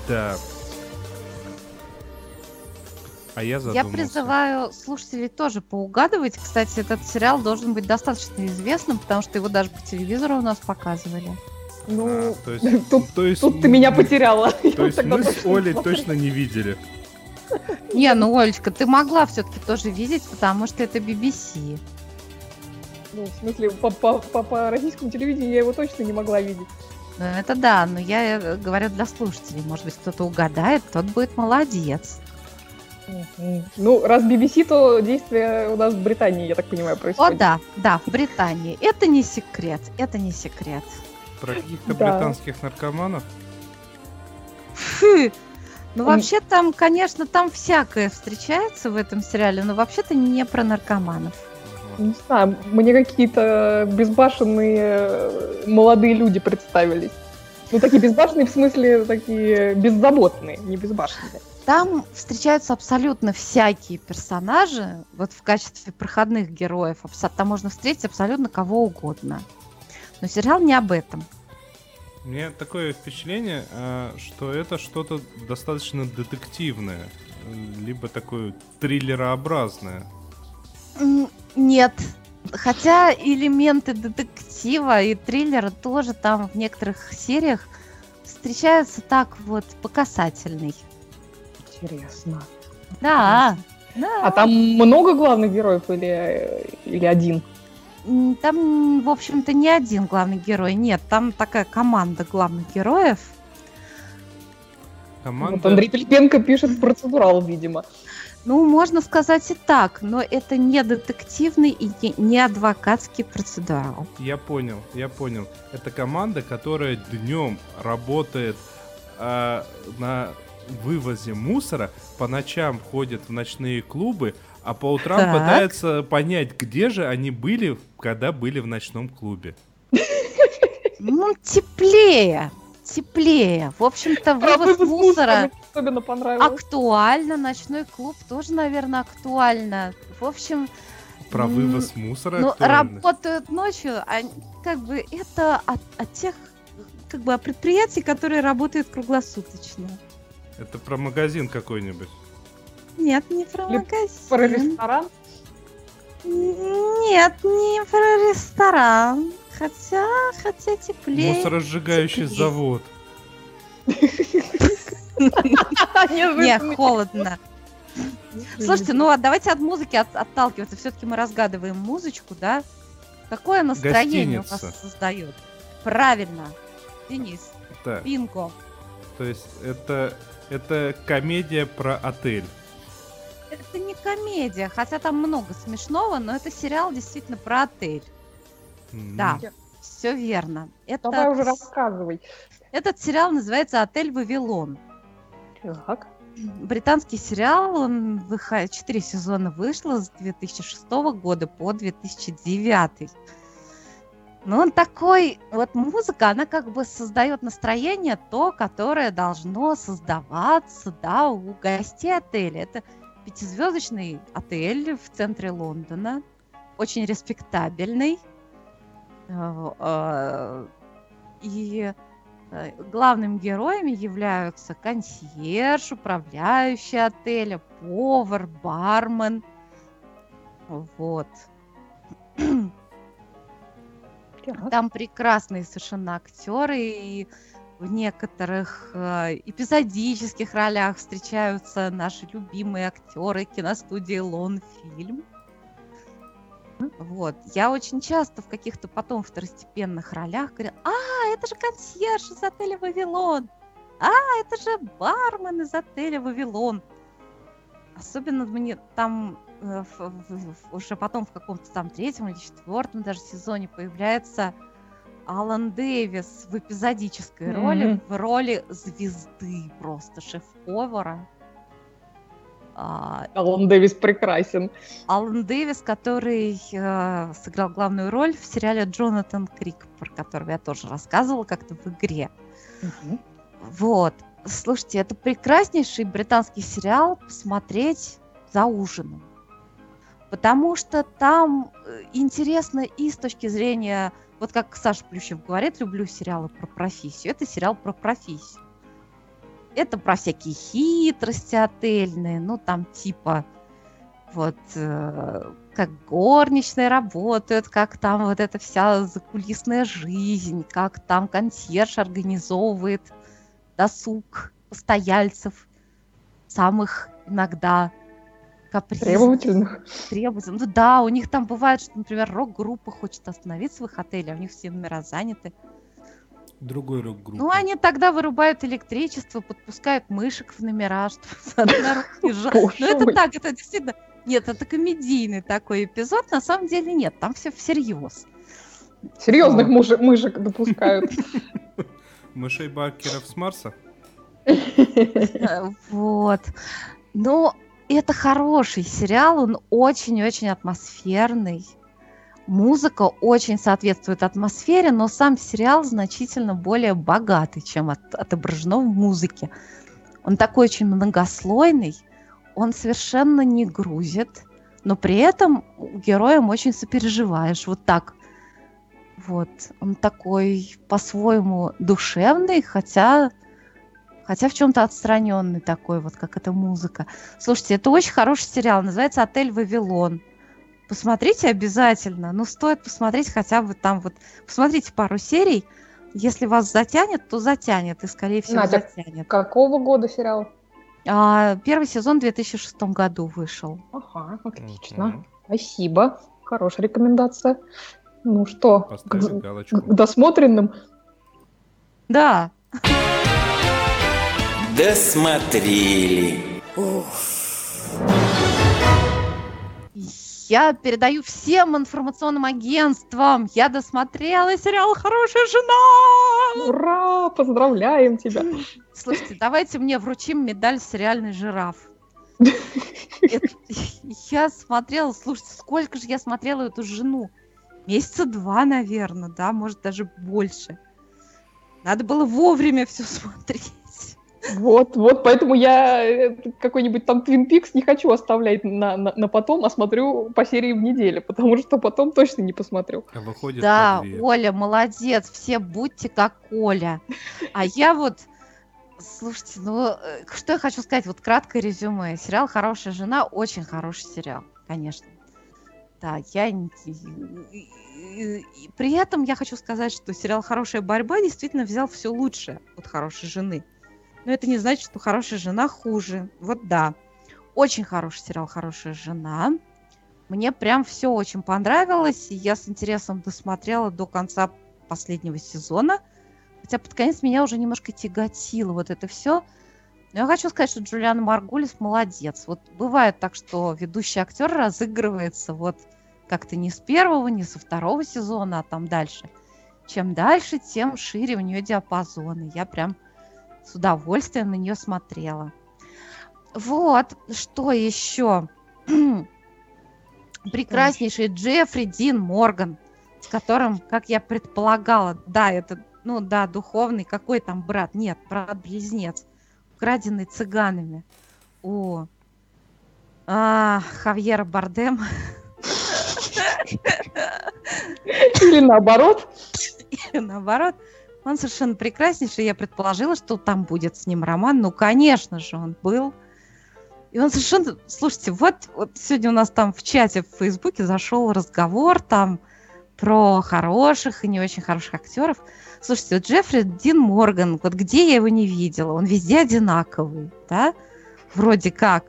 Да. А я Я задумался. призываю слушателей тоже поугадывать. Кстати, этот сериал должен быть достаточно известным, потому что его даже по телевизору у нас показывали. Ну, А, то есть, тут, то есть, тут ты меня потеряла. То есть мы с точно Олей не точно не видели. Не, ну, Олечка, ты могла все-таки тоже видеть, потому что это BBC. Ну, в смысле, по, по, по, по российскому телевидению я его точно не могла видеть. Ну, это да, но я э, говорю для слушателей. Может быть, кто-то угадает, тот будет молодец. Ну, раз BBC, то действие у нас в Британии, я так понимаю, О, происходит. да, да, в Британии. Это не секрет, это не секрет. Про каких-то Да. британских наркоманов. Фу. Ну, вообще там, конечно, там всякое встречается в этом сериале, но вообще-то не про наркоманов. Не знаю, мне какие-то безбашенные э, молодые люди представились. Ну, такие безбашенные, в смысле, такие беззаботные, не безбашенные. Там встречаются абсолютно всякие персонажи, вот в качестве проходных героев. Там можно встретить абсолютно кого угодно. Но сериал не об этом. У меня такое впечатление, а, что это что-то достаточно детективное, э, либо такое триллерообразное. Нет. Хотя элементы детектива и триллера тоже там в некоторых сериях встречаются так вот по касательной. Интересно. Да. Да. А там много главных героев или, или один? Там, в общем-то, не один главный герой. Нет, там такая команда главных героев. Команда... Вот Андрей Пилипенко пишет процедурал, видимо. Ну, можно сказать и так, но это не детективный и не, адвокатский процедурал. Я понял, я понял. Это команда, которая днем работает а, на вывозе мусора, по ночам ходит в ночные клубы, а по утрам Так. пытается понять, где же они были, когда были в ночном клубе. Ну, теплее, теплее. В общем-то, Про вывоз мусора особенно понравилось. актуально, ночной клуб тоже, наверное, актуально. В общем, Про вывоз мусора ну, работают ночью, а как бы это от, от тех как бы от предприятий, которые работают круглосуточно. Это про магазин какой-нибудь. Нет, не про Или магазин. Про ресторан. Нет, не про ресторан. Хотя, хотя теплее. Мусоросжигающий теплее. завод. Не, холодно. Слушайте, ну а давайте от музыки от- отталкиваться. Все-таки мы разгадываем музычку, да? Какое настроение у нас создает? Правильно. Денис, бинго. то есть это, это комедия про отель. Это не комедия, хотя там много смешного, но это сериал действительно про отель. М. Да, все верно. Это, Давай уже рассказывай. Этот сериал называется «Отель Вавилон». Так. Британский сериал, он выходит, 4 сезона вышло с 2006 года по 2009. Но он такой, вот музыка, она как бы создает настроение, то, которое должно создаваться, да, у гостей отеля. Это пятизвездочный отель в центре Лондона, очень респектабельный. Э, э, И главными героями являются консьерж, управляющий отеля, повар, бармен. Вот. Там прекрасные совершенно актеры, и в некоторых э, эпизодических ролях встречаются наши любимые актеры киностудии Лонфильм. Вот. Я очень часто в каких-то потом второстепенных ролях говорю, а, это же консьерж из отеля Вавилон. А, это же бармен из отеля Вавилон. Особенно мне там э, в- в- уже потом в каком-то там третьем или четвертом даже сезоне появляется Алан Дэвис в эпизодической роли, Мгм. в роли звезды просто шеф-повара. А, Алан Дэвис прекрасен. Алан Дэвис, который э, сыграл главную роль в сериале Джонатан Крик, про которого я тоже рассказывала как-то в игре. Вот. Слушайте, это прекраснейший британский сериал посмотреть за ужином. Потому что там э, интересно и с точки зрения, вот как Саша Плющев говорит, люблю сериалы про профессию. Это сериал про профессию. Это про всякие хитрости отельные, ну там типа вот э, как горничные работают, как там вот эта вся закулисная жизнь, как там консьерж организовывает досуг постояльцев, самых иногда капризных, Требовательных. требовательных. Ну да, у них там бывает, что, например, рок-группа хочет остановиться в их отеле, а у них все номера заняты. Другой рок-группы. Ну, они тогда вырубают электричество, подпускают мышек в номера, чтобы Ну, это так, это действительно... Нет, это комедийный такой эпизод. На самом деле нет, там все всерьез. Серьезных мышек допускают. Мышей Бакеров с Марса? Э, Вот. Но это хороший сериал, он очень-очень атмосферный. Музыка очень соответствует атмосфере, но сам сериал значительно более богатый, чем от- отображено в музыке. Он такой очень многослойный, он совершенно не грузит, но при этом героям очень сопереживаешь. Вот так. Вот. Он такой по-своему душевный, хотя Хотя в чем-то отстраненный такой, вот как эта музыка. Слушайте, это очень хороший сериал, называется «Отель Вавилон». Посмотрите обязательно. Ну, стоит посмотреть хотя бы там вот... Посмотрите пару серий. Если вас затянет, то затянет. И, скорее всего, Надя, затянет. Какого года сериал? А, первый сезон в 2006 году вышел. Ага, отлично. Мгм. Спасибо. Хорошая рекомендация. Ну что, к, галочку. к досмотренным? Да, Досмотрели. Уф. Я передаю всем информационным агентствам. Я досмотрела сериал «Хорошая жена». Ура! Поздравляем тебя! Слушайте, давайте мне вручим медаль «Сериальный жираф». Я смотрела, слушайте, сколько же я смотрела эту жену? Месяца два, наверное, да, может даже больше. Надо было вовремя все смотреть. Вот, вот, поэтому я э, какой-нибудь там Twin Peaks не хочу оставлять на, на, на потом, а смотрю по серии в неделю, потому что потом точно не посмотрю. А выходит да, Оля, молодец, все будьте как Оля. А я вот, слушайте, ну, э, что я хочу сказать, вот краткое резюме. Сериал «Хорошая жена» очень хороший сериал, конечно. Да, я... При этом я хочу сказать, что сериал «Хорошая борьба» действительно взял все лучшее от «Хорошей жены». Но это не значит, что хорошая жена хуже. Вот да. Очень хороший сериал «Хорошая жена». Мне прям все очень понравилось. И я с интересом досмотрела до конца последнего сезона. Хотя под конец меня уже немножко тяготило вот это все. Но я хочу сказать, что Джулиана Маргулис молодец. Вот бывает так, что ведущий актер разыгрывается вот как-то не с первого, не со второго сезона, а там дальше. Чем дальше, тем шире у нее диапазон. И я прям с удовольствием на нее смотрела. Вот, что еще? Прекраснейший Джеффри Дин Морган, с которым, как я предполагала, да, это, ну да, духовный, какой там брат? Нет, брат-близнец, украденный цыганами. О, а, Хавьера Бардем. Или наоборот. Или наоборот. Он совершенно прекраснейший. Я предположила, что там будет с ним роман. Ну, конечно же, он был. И он совершенно... Слушайте, вот, вот сегодня у нас там в чате в Фейсбуке зашел разговор там про хороших и не очень хороших актеров. Слушайте, вот Джеффри Дин Морган, вот где я его не видела, он везде одинаковый, да? Вроде как.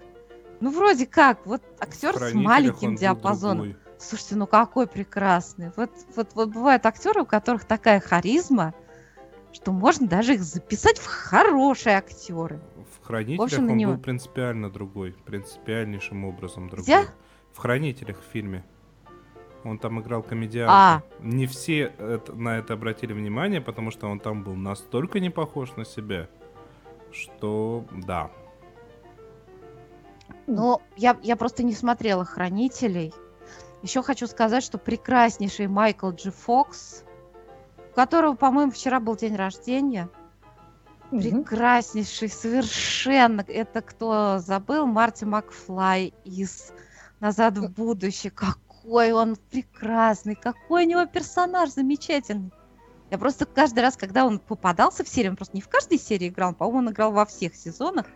Ну, вроде как. Вот актер с маленьким диапазоном. Слушайте, ну какой прекрасный. Вот, вот, вот бывают актеры, у которых такая харизма, что можно даже их записать в хорошие актеры. В «Хранителях» общем, он него... был принципиально другой, принципиальнейшим образом другой. Где? В «Хранителях» в фильме. Он там играл комедианта. А. Не все это, на это обратили внимание, потому что он там был настолько не похож на себя, что да. Ну, я, я просто не смотрела «Хранителей». Еще хочу сказать, что прекраснейший Майкл Джи Фокс у которого, по-моему, вчера был день рождения. Угу. Прекраснейший, совершенно. Это кто забыл? Марти Макфлай из «Назад в будущее». Какой он прекрасный, какой у него персонаж замечательный. Я просто каждый раз, когда он попадался в серию, он просто не в каждой серии играл, по-моему, он играл во всех сезонах.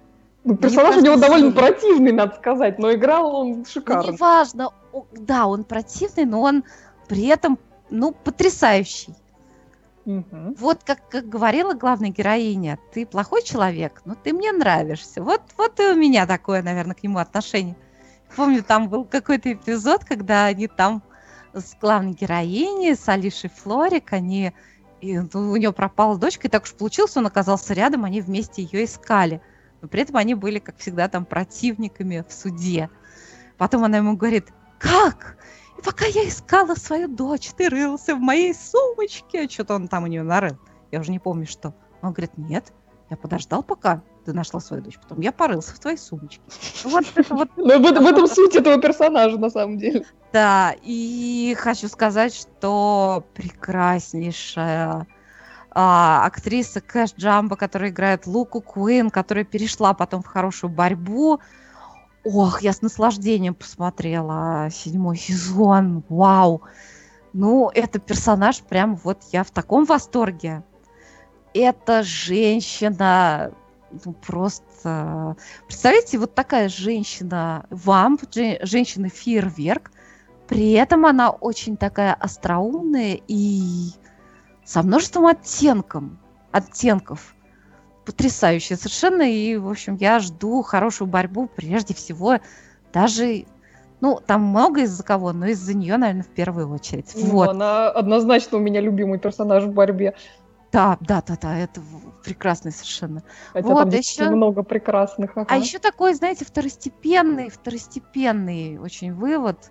Ну, персонаж у него довольно противный, надо сказать, но играл он шикарно. Ну, неважно, да, он противный, но он при этом, ну, потрясающий. Угу. Вот как, как говорила главная героиня, ты плохой человек, но ты мне нравишься. Вот, вот и у меня такое, наверное, к нему отношение. Помню, там был какой-то эпизод, когда они там с главной героиней, с Алишей Флорик, они и, ну, у нее пропала дочка, и так уж получилось, он оказался рядом, они вместе ее искали. Но при этом они были, как всегда, там противниками в суде. Потом она ему говорит, как? Пока я искала свою дочь, ты рылся в моей сумочке. Что-то он там у нее нарыл. Я уже не помню, что. Он говорит, нет, я подождал, пока ты нашла свою дочь. Потом я порылся в твоей сумочке. Вот это вот. Но в, в этом суть этого персонажа, на самом деле. Да, и хочу сказать, что прекраснейшая а, актриса Кэш Джамба, которая играет Луку Куин, которая перешла потом в хорошую борьбу, Ох, я с наслаждением посмотрела седьмой сезон. Вау. Ну, это персонаж прям вот я в таком восторге. Это женщина, ну, просто... Представляете, вот такая женщина, вамп, женщина-фейерверк, при этом она очень такая остроумная и со множеством оттенков, оттенков потрясающая совершенно. И, в общем, я жду хорошую борьбу прежде всего даже ну, там много из-за кого, но из-за нее, наверное, в первую очередь. Ну, вот. Она однозначно у меня любимый персонаж в борьбе. Да, да, да, да, это прекрасный совершенно. Хотя вот, там еще много прекрасных. Ага. А еще такой, знаете, второстепенный, второстепенный очень вывод.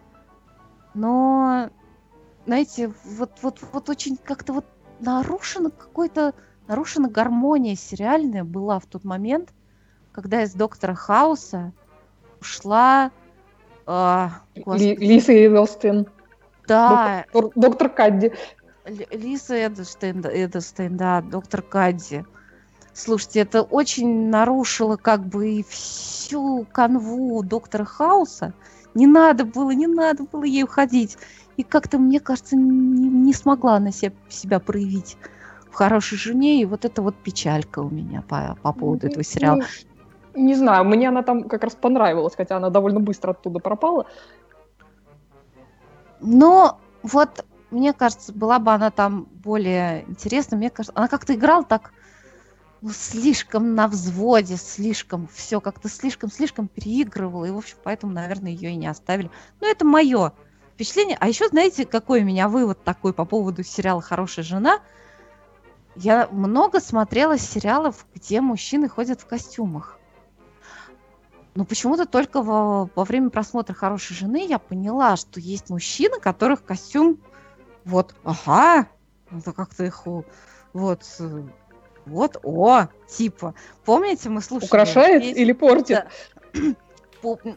но, знаете, вот, вот, вот очень как-то вот нарушено какой-то, нарушена гармония сериальная была в тот момент, когда из Доктора Хауса ушла... Э, Лиса Эдлстейн. Да. Доктор, доктор Кадди. Лиса Эдельштейн, Эдельштейн, да, доктор Кадди. Слушайте, это очень нарушило как бы и всю канву доктора Хауса. Не надо было, не надо было ей уходить. И как-то, мне кажется, не, не смогла она себя, себя проявить в хорошей жене. И вот это вот печалька у меня по, по поводу этого сериала. Не, не знаю, мне она там как раз понравилась, хотя она довольно быстро оттуда пропала. Но вот, мне кажется, была бы она там более интересна. Мне кажется, она как-то играла так ну, слишком на взводе, слишком все как-то слишком-слишком переигрывала, и, в общем, поэтому, наверное, ее и не оставили. Но это мое впечатление. А еще, знаете, какой у меня вывод такой по поводу сериала «Хорошая жена»? Я много смотрела сериалов, где мужчины ходят в костюмах. Но почему-то только во, во время просмотра «Хорошей жены» я поняла, что есть мужчины, которых костюм вот, ага, это как-то их вот вот, о, типа, помните, мы слушали... Украшает песню? или портит? Да.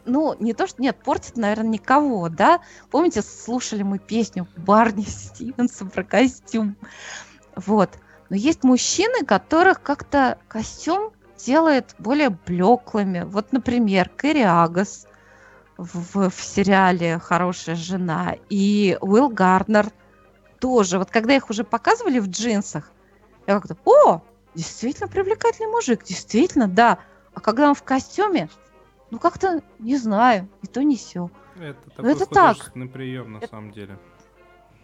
Ну, не то, что... Нет, портит, наверное, никого, да? Помните, слушали мы песню Барни Стивенса про костюм? Вот. Но есть мужчины, которых как-то костюм делает более блеклыми. Вот, например, Кэрри Агас в, в сериале «Хорошая жена» и Уилл Гарднер тоже. Вот когда их уже показывали в джинсах, я как-то, о, действительно привлекательный мужик, действительно, да. А когда он в костюме, ну как-то, не знаю, и то не все. Это ну, такой это так. прием на это... самом деле.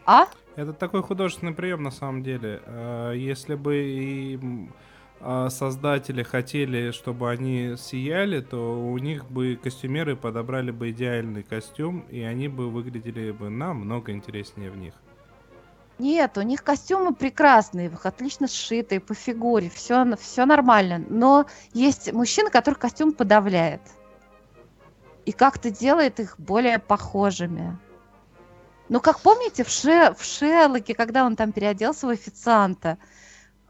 А? Это такой художественный прием на самом деле. А, если бы и а, создатели хотели, чтобы они сияли, то у них бы костюмеры подобрали бы идеальный костюм, и они бы выглядели бы намного интереснее в них. Нет, у них костюмы прекрасные, отлично сшитые, по фигуре, все, все нормально. Но есть мужчины, которых костюм подавляет. И как-то делает их более похожими. Ну, как помните, в, Ше, в Шерлоке, когда он там переоделся в официанта,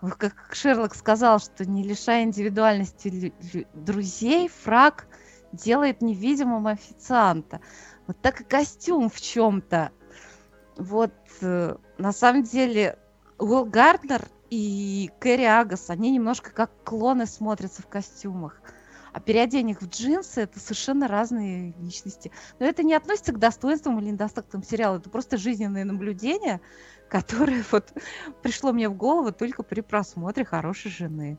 как Шерлок сказал, что не лишая индивидуальности друзей, фраг делает невидимым официанта. Вот так и костюм в чем-то. Вот э, на самом деле Уилл Гарднер и Кэрри Агас, они немножко как клоны смотрятся в костюмах. А переодень их в джинсы это совершенно разные личности. Но это не относится к достоинствам или недостаткам сериала. Это просто жизненное наблюдение, которое вот пришло мне в голову только при просмотре хорошей жены.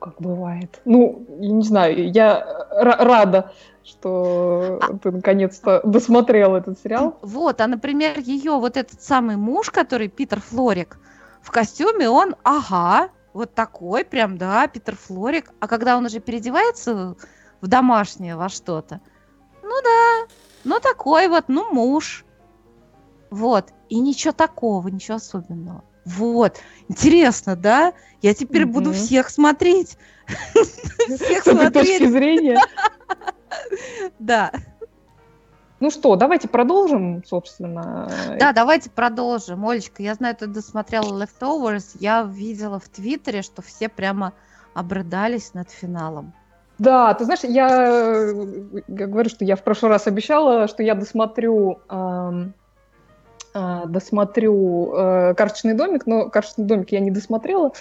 Как бывает. Ну, я не знаю, я рада, что а... ты наконец-то досмотрел этот сериал. Вот, а, например, ее вот этот самый муж, который Питер Флорик, в костюме он, ага, вот такой прям, да, Питер Флорик. А когда он уже переодевается в домашнее во что-то, ну да, ну такой вот, ну муж. Вот, и ничего такого, ничего особенного. Вот, интересно, да? Я теперь угу. буду всех смотреть. Всех смотреть. точки зрения. Да. Ну что, давайте продолжим, собственно. Да, давайте продолжим. Олечка, я знаю, ты досмотрела Leftovers. Я видела в Твиттере, что все прямо обрыдались над финалом. Да, ты знаешь, я, я говорю, что я в прошлый раз обещала, что я досмотрю эм, досмотрю э, «Карточный домик», но «Карточный домик» я не досмотрела,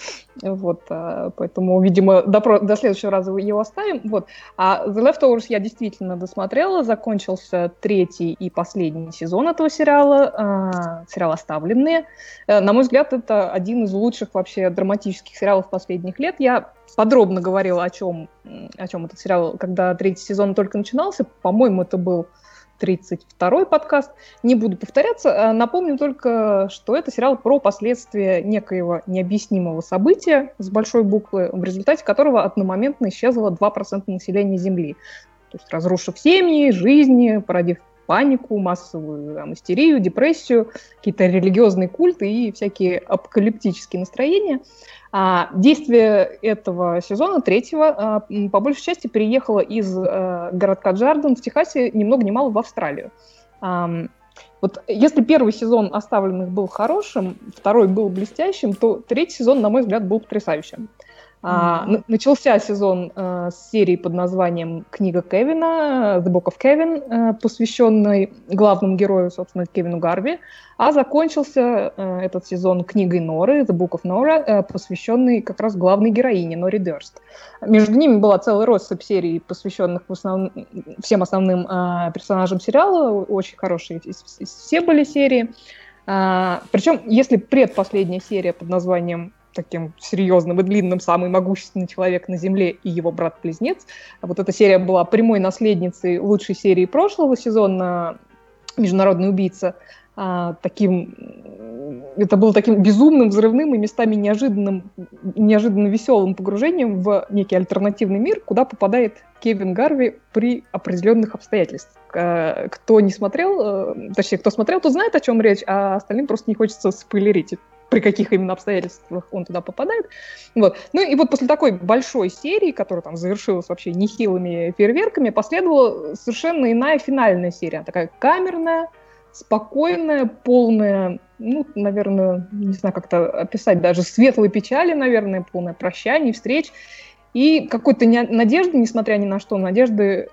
вот, э, поэтому, видимо, до, до следующего раза его оставим, вот. А «The Leftovers» я действительно досмотрела, закончился третий и последний сезон этого сериала, э, сериал «Оставленные». Э, на мой взгляд, это один из лучших вообще драматических сериалов последних лет. Я подробно говорила, о чем, о чем этот сериал, когда третий сезон только начинался, по-моему, это был 32-й подкаст. Не буду повторяться. А напомню только, что это сериал про последствия некоего необъяснимого события с большой буквы, в результате которого одномоментно исчезло 2% населения Земли. То есть разрушив семьи, жизни, породив панику, массовую там, истерию, депрессию, какие-то религиозные культы и всякие апокалиптические настроения. А, действие этого сезона, третьего, а, по большей части переехало из а, городка Джарден в Техасе ни много ни мало в Австралию. Вот если первый сезон «Оставленных» был хорошим, второй был блестящим, то третий сезон, на мой взгляд, был потрясающим. А, начался сезон а, с серии под названием «Книга Кевина», «The Book of Kevin», а, посвященной главному герою, собственно, Кевину Гарви, а закончился а, этот сезон книгой Норы, «The Book of Nora», а, посвященной как раз главной героине Нори Дерст. Между ними была целая россыпь серий, посвященных в основ... всем основным а, персонажам сериала, очень хорошие все были серии. А, причем, если предпоследняя серия под названием таким серьезным и длинным самый могущественный человек на Земле и его брат-близнец. Вот эта серия была прямой наследницей лучшей серии прошлого сезона «Международный убийца». А, таким, это было таким безумным, взрывным и местами неожиданным, неожиданно веселым погружением в некий альтернативный мир, куда попадает Кевин Гарви при определенных обстоятельствах. Кто не смотрел, э, точнее, кто смотрел, то знает, о чем речь, а остальным просто не хочется спойлерить при каких именно обстоятельствах он туда попадает. Вот. Ну и вот после такой большой серии, которая там завершилась вообще нехилыми фейерверками, последовала совершенно иная финальная серия. Такая камерная, спокойная, полная, ну, наверное, не знаю, как это описать, даже светлой печали, наверное, полное прощаний, встреч. И какой-то надежды, несмотря ни на что, надежды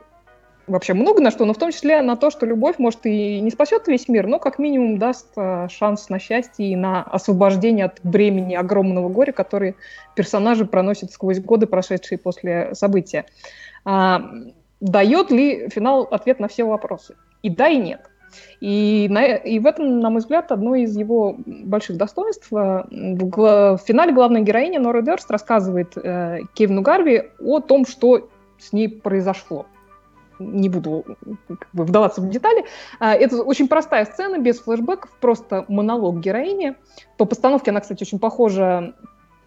вообще много на что, но в том числе на то, что любовь, может, и не спасет весь мир, но как минимум даст э, шанс на счастье и на освобождение от бремени огромного горя, который персонажи проносят сквозь годы, прошедшие после события. А, дает ли финал ответ на все вопросы? И да, и нет. И, на, и в этом, на мой взгляд, одно из его больших достоинств. Э, в, в финале главная героиня Нора Дерст рассказывает э, Кевину Гарви о том, что с ней произошло не буду как бы, вдаваться в детали. А, это очень простая сцена, без флешбеков, просто монолог героини. По постановке она, кстати, очень похожа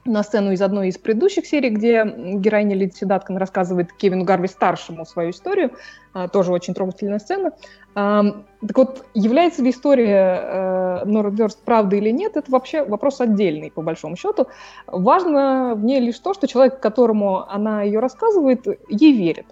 на сцену из одной из предыдущих серий, где героиня Лидси Даткан рассказывает Кевину Гарви старшему свою историю. А, тоже очень трогательная сцена. А, так вот, является ли история э, Нора Дёрст правдой или нет, это вообще вопрос отдельный, по большому счету. Важно в ней лишь то, что человек, которому она ее рассказывает, ей верит.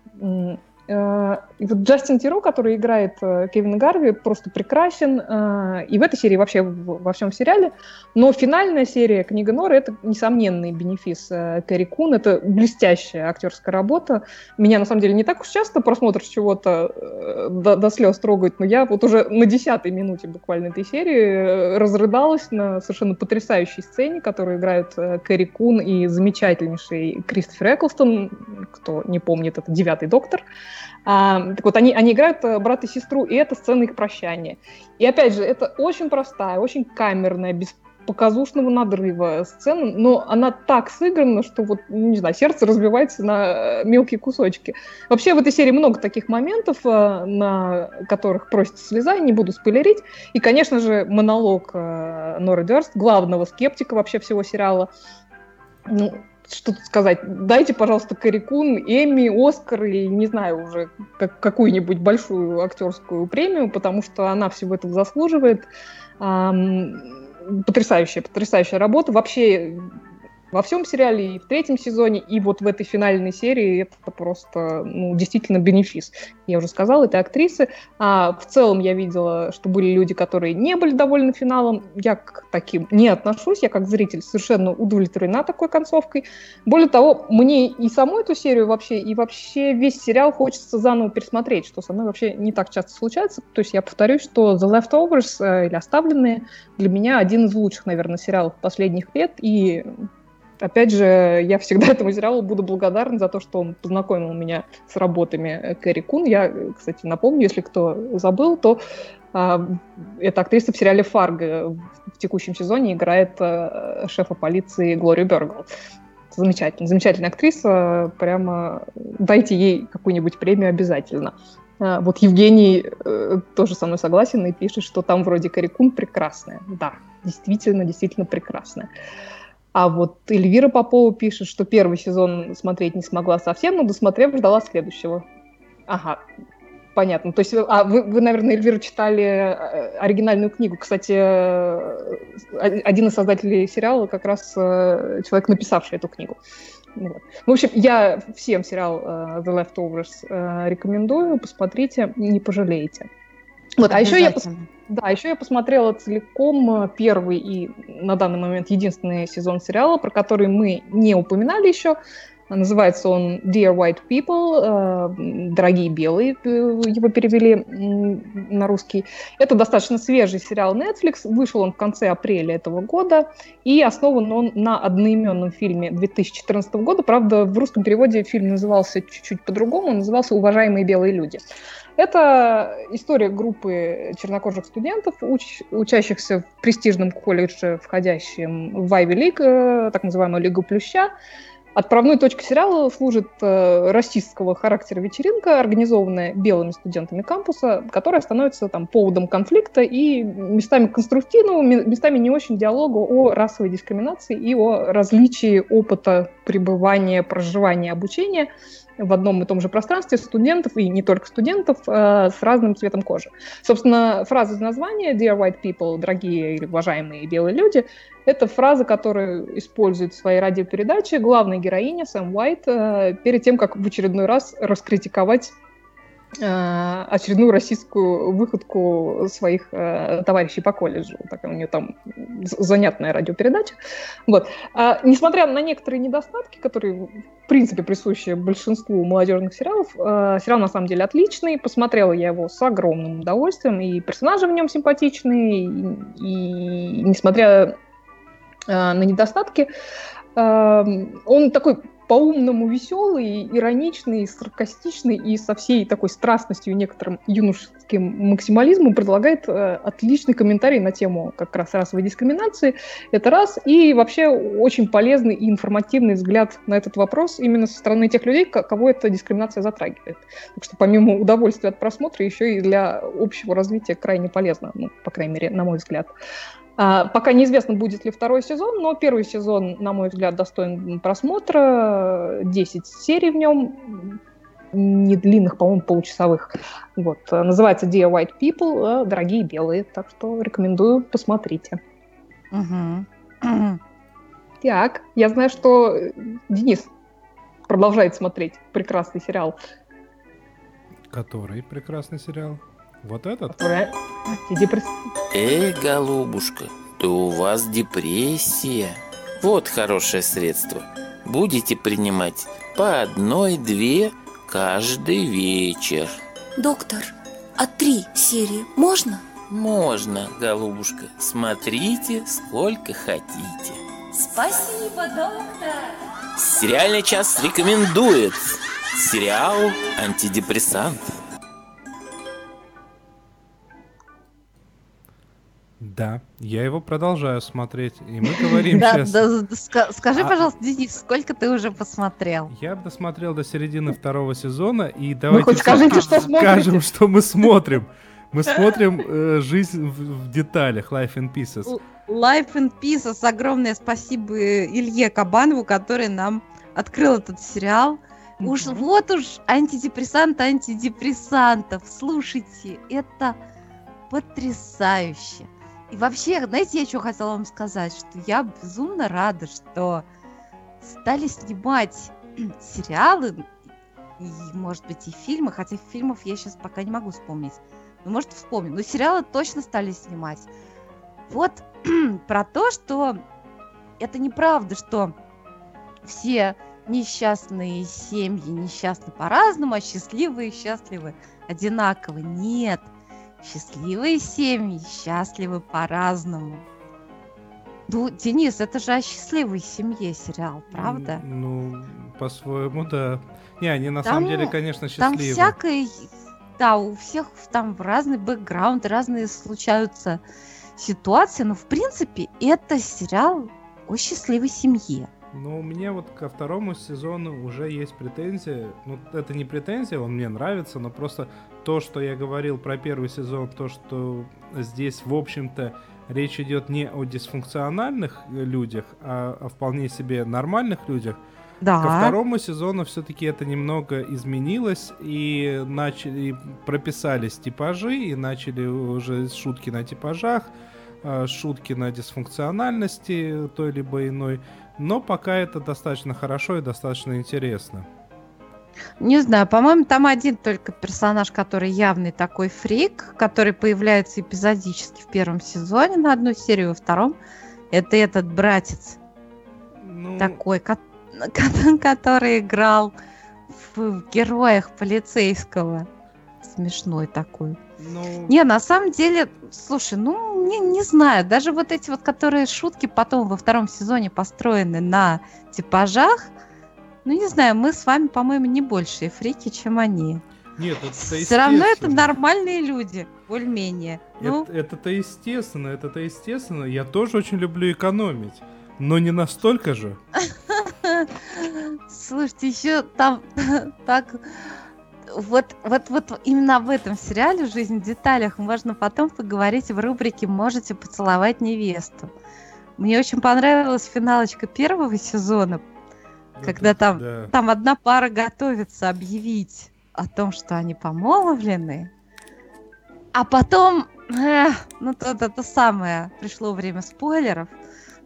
Э, и вот Джастин Тиро, который играет э, Кевина Гарви, просто прекрасен. Э, и в этой серии вообще во всем сериале. Но финальная серия «Книга Норы» — это несомненный бенефис Кэрри Кун. Это блестящая актерская работа. Меня, на самом деле, не так уж часто просмотр чего-то до, до слез трогает, но я вот уже на десятой минуте буквально этой серии разрыдалась на совершенно потрясающей сцене, которую играют Кэрри Кун и замечательнейший Кристофер Эклстон. Кто не помнит, это девятый доктор. А, так вот, они, они играют э, брат и сестру, и это сцена их прощания. И опять же, это очень простая, очень камерная, без показушного надрыва сцена, но она так сыграна, что вот, ну, не знаю, сердце разбивается на э, мелкие кусочки. Вообще в этой серии много таких моментов, э, на которых просится слеза, не буду спойлерить. И, конечно же, монолог Норы Дёрст, главного скептика вообще всего сериала, ну, что тут сказать, дайте, пожалуйста, Карикун, Эми, Оскар и, не знаю, уже как, какую-нибудь большую актерскую премию, потому что она всего этого заслуживает. Эм, потрясающая, потрясающая работа. Вообще во всем сериале, и в третьем сезоне, и вот в этой финальной серии это просто, ну, действительно бенефис. Я уже сказала, это актрисы. А в целом я видела, что были люди, которые не были довольны финалом. Я к таким не отношусь, я как зритель совершенно удовлетворена такой концовкой. Более того, мне и саму эту серию вообще, и вообще весь сериал хочется заново пересмотреть, что со мной вообще не так часто случается. То есть я повторюсь, что The Leftovers э, или Оставленные для меня один из лучших, наверное, сериалов последних лет, и Опять же, я всегда этому сериалу буду благодарна за то, что он познакомил меня с работами Кэрри Кун. Я, кстати, напомню, если кто забыл, то а, эта актриса в сериале «Фарго» в текущем сезоне играет а, шефа полиции Глорию Бергл. Замечательно, замечательная актриса. Прямо дайте ей какую-нибудь премию обязательно. А, вот Евгений э, тоже со мной согласен и пишет, что там вроде Кэрри Кун прекрасная. Да, действительно, действительно прекрасная. А вот Эльвира Попова пишет, что первый сезон смотреть не смогла совсем, но досмотрев, ждала следующего. Ага, понятно. То есть, а вы, вы, наверное, Эльвира читали э, оригинальную книгу. Кстати, э, один из создателей сериала как раз э, человек, написавший эту книгу. Вот. В общем, я всем сериал The Leftovers рекомендую, посмотрите, не пожалеете. Вот, а еще я, да, еще я посмотрела целиком э, первый и на данный момент единственный сезон сериала, про который мы не упоминали еще. Называется он Dear White People, э, дорогие белые, э, его перевели на русский. Это достаточно свежий сериал Netflix, вышел он в конце апреля этого года, и основан он на одноименном фильме 2014 года. Правда, в русском переводе фильм назывался чуть-чуть по-другому, он назывался «Уважаемые белые люди». Это история группы чернокожих студентов, уч учащихся в престижном колледже, входящем в Ivy League, э, так называемую Лигу Плюща, Отправной точкой сериала служит э, расистского характера вечеринка, организованная белыми студентами кампуса, которая становится там поводом конфликта и местами конструктивного, местами не очень диалога о расовой дискриминации и о различии опыта пребывания, проживания, обучения в одном и том же пространстве студентов, и не только студентов, э, с разным цветом кожи. Собственно, фраза из названия «Dear white people», «Дорогие или уважаемые белые люди» — это фраза, которую использует в своей радиопередаче главная героиня Сэм Уайт э, перед тем, как в очередной раз раскритиковать очередную российскую выходку своих э, товарищей по колледжу. Такая у нее там занятная радиопередача. Вот. А, несмотря на некоторые недостатки, которые в принципе присущи большинству молодежных сериалов, э, сериал на самом деле отличный. Посмотрела я его с огромным удовольствием, и персонажи в нем симпатичные, и, и несмотря э, на недостатки, э, он такой по-умному веселый, ироничный, саркастичный и со всей такой страстностью и некоторым юношеским максимализмом предлагает э, отличный комментарий на тему как раз расовой дискриминации. Это раз. И вообще очень полезный и информативный взгляд на этот вопрос именно со стороны тех людей, кого эта дискриминация затрагивает. Так что помимо удовольствия от просмотра, еще и для общего развития крайне полезно, ну, по крайней мере, на мой взгляд. А, пока неизвестно, будет ли второй сезон, но первый сезон, на мой взгляд, достоин просмотра. 10 серий в нем, не длинных, по-моему, получасовых. Вот. Называется Dear White People, э, дорогие белые. Так что рекомендую, посмотрите. Угу. Так, я знаю, что Денис продолжает смотреть прекрасный сериал. Который прекрасный сериал? Вот этот? Антидепресс... Эй, голубушка, то у вас депрессия. Вот хорошее средство. Будете принимать по одной-две каждый вечер. Доктор, а три серии можно? Можно, голубушка. Смотрите, сколько хотите. Спасибо, доктор. Сериальный час рекомендует сериал «Антидепрессант». Да, я его продолжаю смотреть, и мы говорим сейчас... Да, скажи, а пожалуйста, Денис, сколько ты уже посмотрел? Я досмотрел до середины второго сезона, и давайте скажите, что скажем, что мы смотрим. Мы смотрим э, жизнь в, деталях, Life in Pieces. Life in Pieces, огромное спасибо Илье Кабанову, который нам открыл этот сериал. Уж вот уж антидепрессант антидепрессантов. Слушайте, это потрясающе. И вообще, знаете, я что хотела вам сказать, что я безумно рада, что стали снимать сериалы, и, может быть, и фильмы, хотя фильмов я сейчас пока не могу вспомнить. Ну, может, вспомню. Но сериалы точно стали снимать. Вот про то, что это неправда, что все несчастные семьи несчастны по-разному, а счастливые и счастливы одинаково. Нет. Счастливые семьи счастливы по-разному. Ну, Денис, это же о счастливой семье сериал, правда? Ну, по-своему, да. Не, они на там, самом деле, конечно, счастливы. Там всякое, да, у всех там разный бэкграунд, разные случаются ситуации, но в принципе это сериал о счастливой семье. Ну, у меня вот ко второму сезону уже есть претензия. Ну, это не претензия, он мне нравится, но просто то, что я говорил про первый сезон, то, что здесь, в общем-то, речь идет не о дисфункциональных людях, а о вполне себе нормальных людях. Да. Ко второму сезону все-таки это немного изменилось, и начали прописались типажи, и начали уже шутки на типажах, а, шутки на дисфункциональности той либо иной. Но пока это достаточно хорошо и достаточно интересно. Не знаю, по-моему, там один только персонаж, который явный такой фрик, который появляется эпизодически в первом сезоне на одну серию, во втором. Это этот братец Ну, такой, ко- ко- который играл в героях полицейского. Смешной такой. Ну, Не, на самом деле, слушай, ну, не, не знаю, даже вот эти вот, которые шутки потом во втором сезоне построены на типажах, ну, не знаю, мы с вами, по-моему, не большие фрики, чем они. нет, это Все равно это нормальные люди, более-менее. Ну, Это- Это-то естественно, это-то естественно. Я тоже очень люблю экономить. Но не настолько же. слушайте, еще там так... Вот, вот, вот именно об этом сериале «Жизнь в деталях» можно потом поговорить в рубрике «Можете поцеловать невесту». Мне очень понравилась финалочка первого сезона, Когда Это- там- да. Там одна пара готовится объявить о том, что они помолвлены, а потом, эх, ну тут это самое, пришло время спойлеров.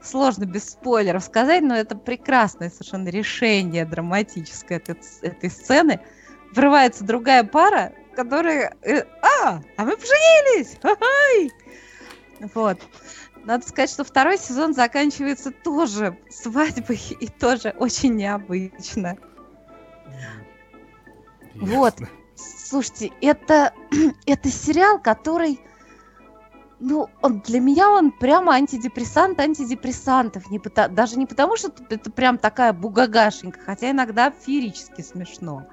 Сложно без спойлеров сказать, но это прекрасное совершенно решение драматическое этой, этой сцены. Врывается другая пара, которая... э, а, а мы поженились! Ха-хай!» Вот. Надо сказать, что второй сезон заканчивается тоже свадьбой и тоже очень необычно. Вот. Ясно. Слушайте, это, это сериал, который, ну, он, для меня он прямо антидепрессант антидепрессантов. Не пота- даже не потому, что это- прям такая бугагашенька, хотя иногда феерически смешно,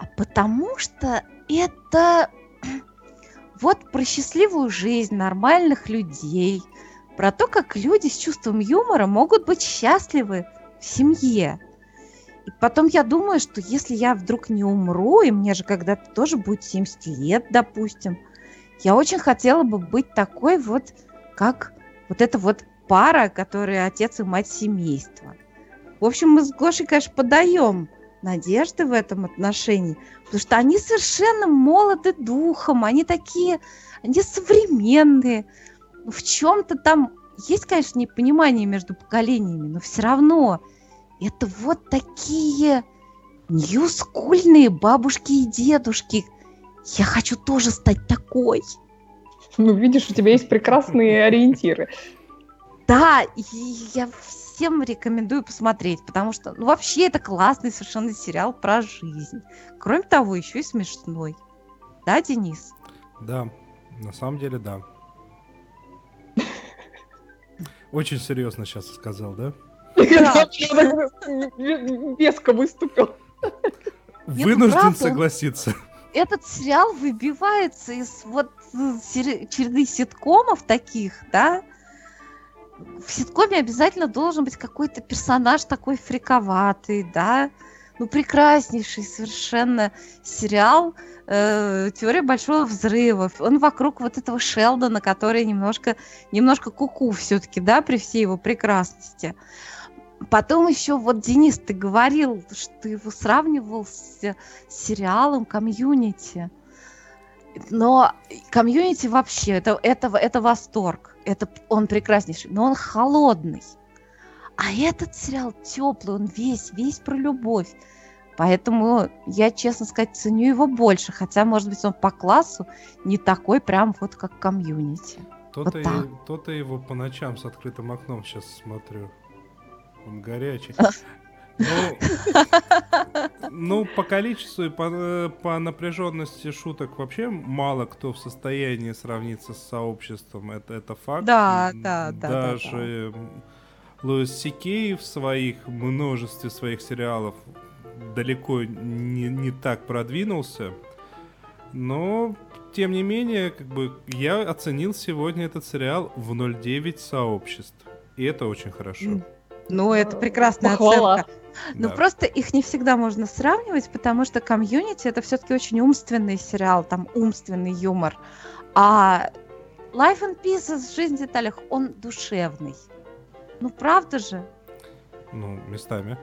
а потому что это вот про счастливую жизнь нормальных людей, про то, как люди с чувством юмора могут быть счастливы в семье. И потом я думаю, что если я вдруг не умру, и мне же когда-то тоже будет 70 лет, допустим, я очень хотела бы быть такой вот, как вот эта вот пара, которая отец и мать семейства. В общем, мы с Гошей, конечно, подаем надежды в этом отношении, потому что они совершенно молоды духом, они такие, они современные. В чем-то там есть, конечно, непонимание между поколениями, но все равно это вот такие ньюскульные бабушки и дедушки. Я хочу тоже стать такой. Ну, видишь, у тебя есть прекрасные ориентиры. Да, и я всем рекомендую посмотреть, потому что, ну, вообще это классный совершенно сериал про жизнь. Кроме того, еще и смешной. Да, Денис? Да, на самом деле, да. Очень серьезно сейчас сказал, да? Веско выступил. ну, Вынужден согласиться. Этот сериал выбивается из вот э, череды ситкомов таких, да? В ситкоме обязательно должен быть какой-то персонаж такой фриковатый, да? Ну, прекраснейший совершенно сериал э, «Теория большого взрыва». Он вокруг вот этого Шелдона, который немножко, немножко куку все-таки, да, при всей его прекрасности. Потом еще вот, Денис, ты говорил, что ты его сравнивал с э, сериалом «Community». Но Community вообще это, это, это восторг. Это он прекраснейший, но он холодный. А этот сериал теплый, он весь, весь про любовь. Поэтому я, честно сказать, ценю его больше. Хотя, может быть, он по классу не такой прям вот как комьюнити. То-то, и- так. то-то его по ночам с открытым окном сейчас смотрю. Он горячий. Ну, ну, по количеству и по, э, по напряженности шуток вообще мало кто в состоянии сравниться с сообществом. Это, это факт. Да, да, да, да, Даже м, Луис Сикей в своих множестве своих сериалов далеко не, не так продвинулся. Но, тем не менее, как бы я оценил сегодня этот сериал в 0,9 сообществ. И это очень хорошо. Ну, это прекрасная Похвала. оценка. Ну, Да. просто их не всегда можно сравнивать, потому что комьюнити это все-таки очень умственный сериал, там умственный юмор. А Life and Pieces, жизнь в деталях, он душевный. Ну, правда же? Ну, местами.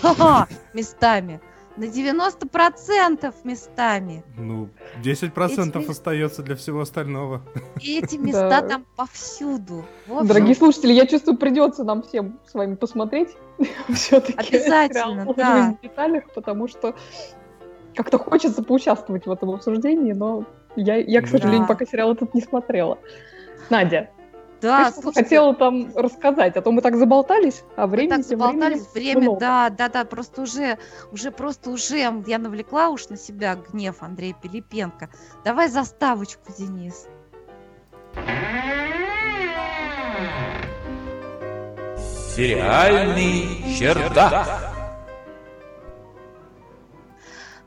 Ха-ха, местами. На 90% местами. Ну, 10% Эти- остается для всего остального. И эти места Да. там повсюду. Дорогие слушатели, я чувствую, придется нам всем с вами посмотреть все-таки. Обязательно, да. в деталях, потому что как-то хочется поучаствовать в этом обсуждении, но я, я к Да. сожалению, пока сериал этот не смотрела. Надя, да, ты что слушайте, хотела там рассказать? А то мы так заболтались, а мы времени так заболтались, время, много. да, да, да, просто уже, уже просто уже я навлекла уж на себя гнев Андрея Пилипенко. Давай заставочку, Денис. Сериальный чердак.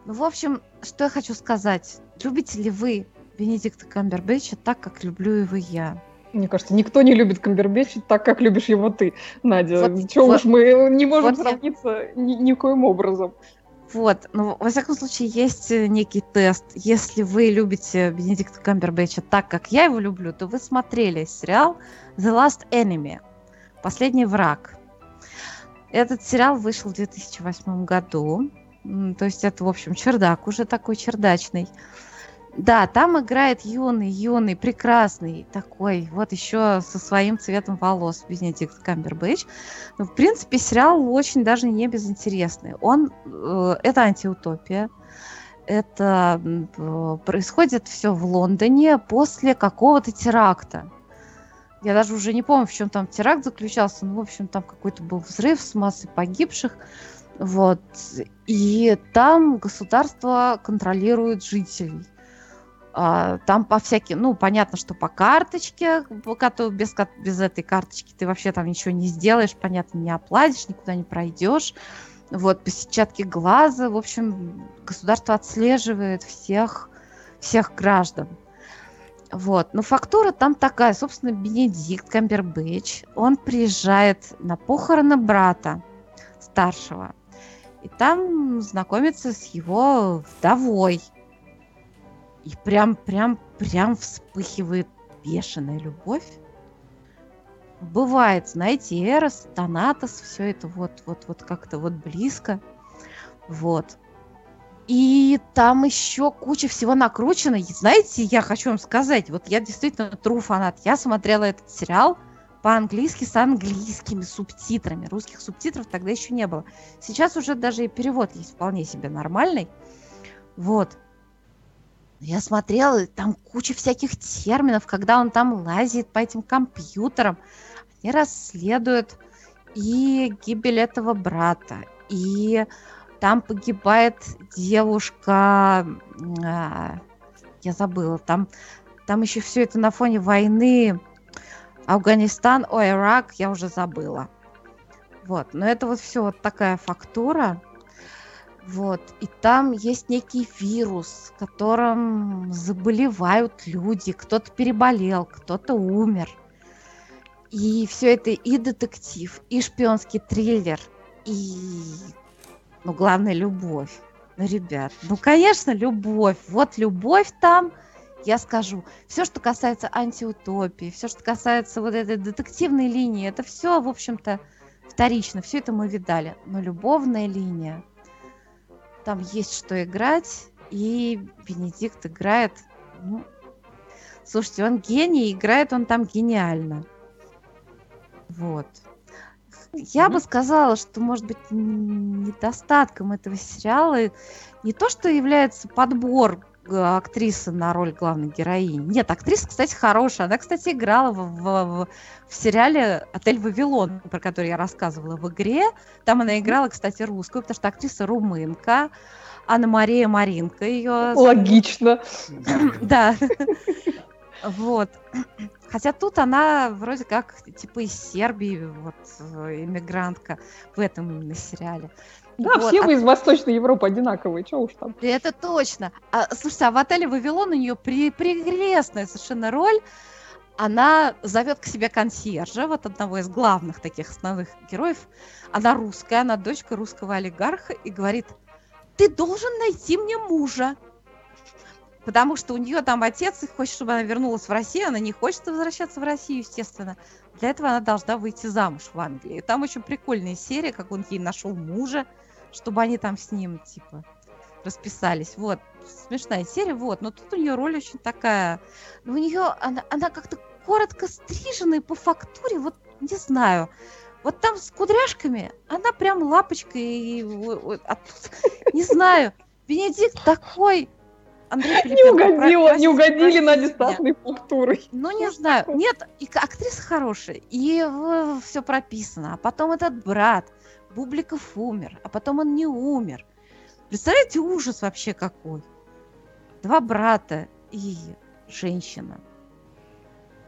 Ну, в общем, что я хочу сказать. Любите ли вы Бенедикта Камбербэтча так, как люблю его я? Мне кажется, никто не любит Камбербэтча так, как любишь его ты, Надя. Вот- Чего вот- уж мы не можем вот я- сравниться ни- никоим образом. Вот, ну, во всяком случае, есть э, некий тест. Если вы любите Бенедикта Камбербэтча так, как я его люблю, то вы смотрели сериал The Last Enemy. Последний враг. Этот сериал вышел в 2008 году. То есть это, в общем, чердак, уже такой чердачный. Да, там играет юный, юный, прекрасный такой, вот еще со своим цветом волос Бенедикт Камбербэтч. Ну, в принципе, сериал очень даже не безинтересный. Он, э, это антиутопия. Это п- происходит все в Лондоне после какого-то теракта. Я даже уже не помню, в чем там теракт заключался. Ну, в общем, там какой-то был взрыв с массой погибших. Вот. И там государство контролирует жителей. А, Там по всяким, ну, понятно, что по карточке, без, без этой карточки ты вообще там ничего не сделаешь, понятно, не оплатишь, никуда не пройдешь. Вот, по сетчатке глаза, в общем, государство отслеживает всех, всех граждан. Вот, но фактура там такая, собственно, Бенедикт Камбербэтч, он приезжает на похороны брата старшего, и там знакомится с его вдовой, и прям, прям, прям вспыхивает бешеная любовь. Бывает, знаете, Эрос, Танатос, все это вот, вот, вот как-то вот близко. Вот. И там еще куча всего накручено. И знаете, я хочу вам сказать, вот я действительно true фанат. Я смотрела этот сериал по-английски с английскими субтитрами. Русских субтитров тогда еще не было. Сейчас уже даже и перевод есть вполне себе нормальный. Вот. Я смотрела, там куча всяких терминов, когда он там лазит по этим компьютерам. Они расследуют и гибель этого брата, и там погибает девушка, а, я забыла, там, там еще все это на фоне войны Афганистан, ой, Ирак, я уже забыла. Вот, но это вот все вот такая фактура. Вот, и там есть некий вирус, которым заболевают люди, кто-то переболел, кто-то умер. И все это и детектив, и шпионский триллер, и, ну, главное, любовь. Ну, ребят, ну, конечно, любовь. Вот любовь там, я скажу. Все, что касается антиутопии, все, что касается вот этой детективной линии, это все, в общем-то, вторично. Все это мы видали. Но любовная линия, там есть что играть, и Бенедикт играет, ну, слушайте, он гений, играет он там гениально. Вот. Я бы сказала, что, может быть, недостатком этого сериала не то, что является подбор э, актрисы на роль главной героини. Нет, актриса, кстати, хорошая. Она, кстати, играла в, в- в- в сериале «Отель Вавилон», про который я рассказывала в игре. Там она играла, кстати, русскую, потому что актриса румынка. Анна-Мария Маринка ее Логично. да. Вот. Хотя тут она вроде как типа из Сербии, вот э, иммигрантка в этом именно сериале. Да, Вот, все а- мы из Восточной Европы одинаковые, что уж там. Это точно. А, слушайте, а в отеле Вавилон у нее при, прелестная совершенно роль. Она зовет к себе консьержа, вот одного из главных таких основных героев. Она русская, она дочка русского олигарха и говорит, ты должен найти мне мужа. Потому что у нее там отец и хочет, чтобы она вернулась в Россию. Она не хочет возвращаться в Россию, естественно. Для этого она должна выйти замуж в Англии. Там очень прикольная серия, как он ей нашел мужа чтобы они там с ним, типа, расписались. Вот, смешная серия, вот. Но тут у нее роль очень такая... У нее, она, она как-то коротко стриженная по фактуре, вот, не знаю. Вот там с кудряшками, она прям лапочка и... А тут, не знаю, Бенедикт такой... Андрей не угодила, не угодили на Стасной фактурой. Ну, не знаю. Нет, и актриса хорошая, и все прописано. А потом этот брат, Бубликов умер, а потом он не умер. Представляете, ужас вообще какой. Два брата и женщина.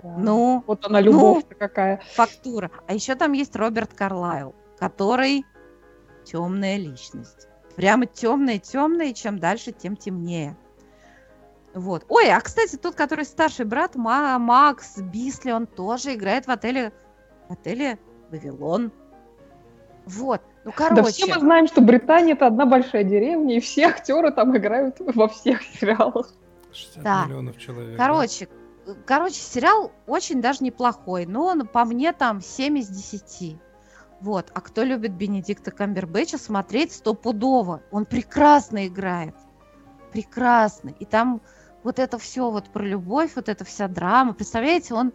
Да. Ну, вот она любовь ну, какая. Фактура. А еще там есть Роберт Карлайл, который темная личность. Прямо темная, темная, и чем дальше, тем темнее. Вот. Ой, а кстати, тот, который старший брат, Макс Бисли, он тоже играет в отеле, в отеле Вавилон. Вот. Ну, короче. Да все мы знаем, что Британия это одна большая деревня, и все актеры там играют во всех сериалах. 60 да. миллионов человек. Короче, да? короче, сериал очень даже неплохой, но он по мне там 7 из 10. Вот. А кто любит Бенедикта Камбербэтча, смотреть стопудово. Он прекрасно играет. Прекрасно. И там вот это все вот про любовь, вот эта вся драма. Представляете, он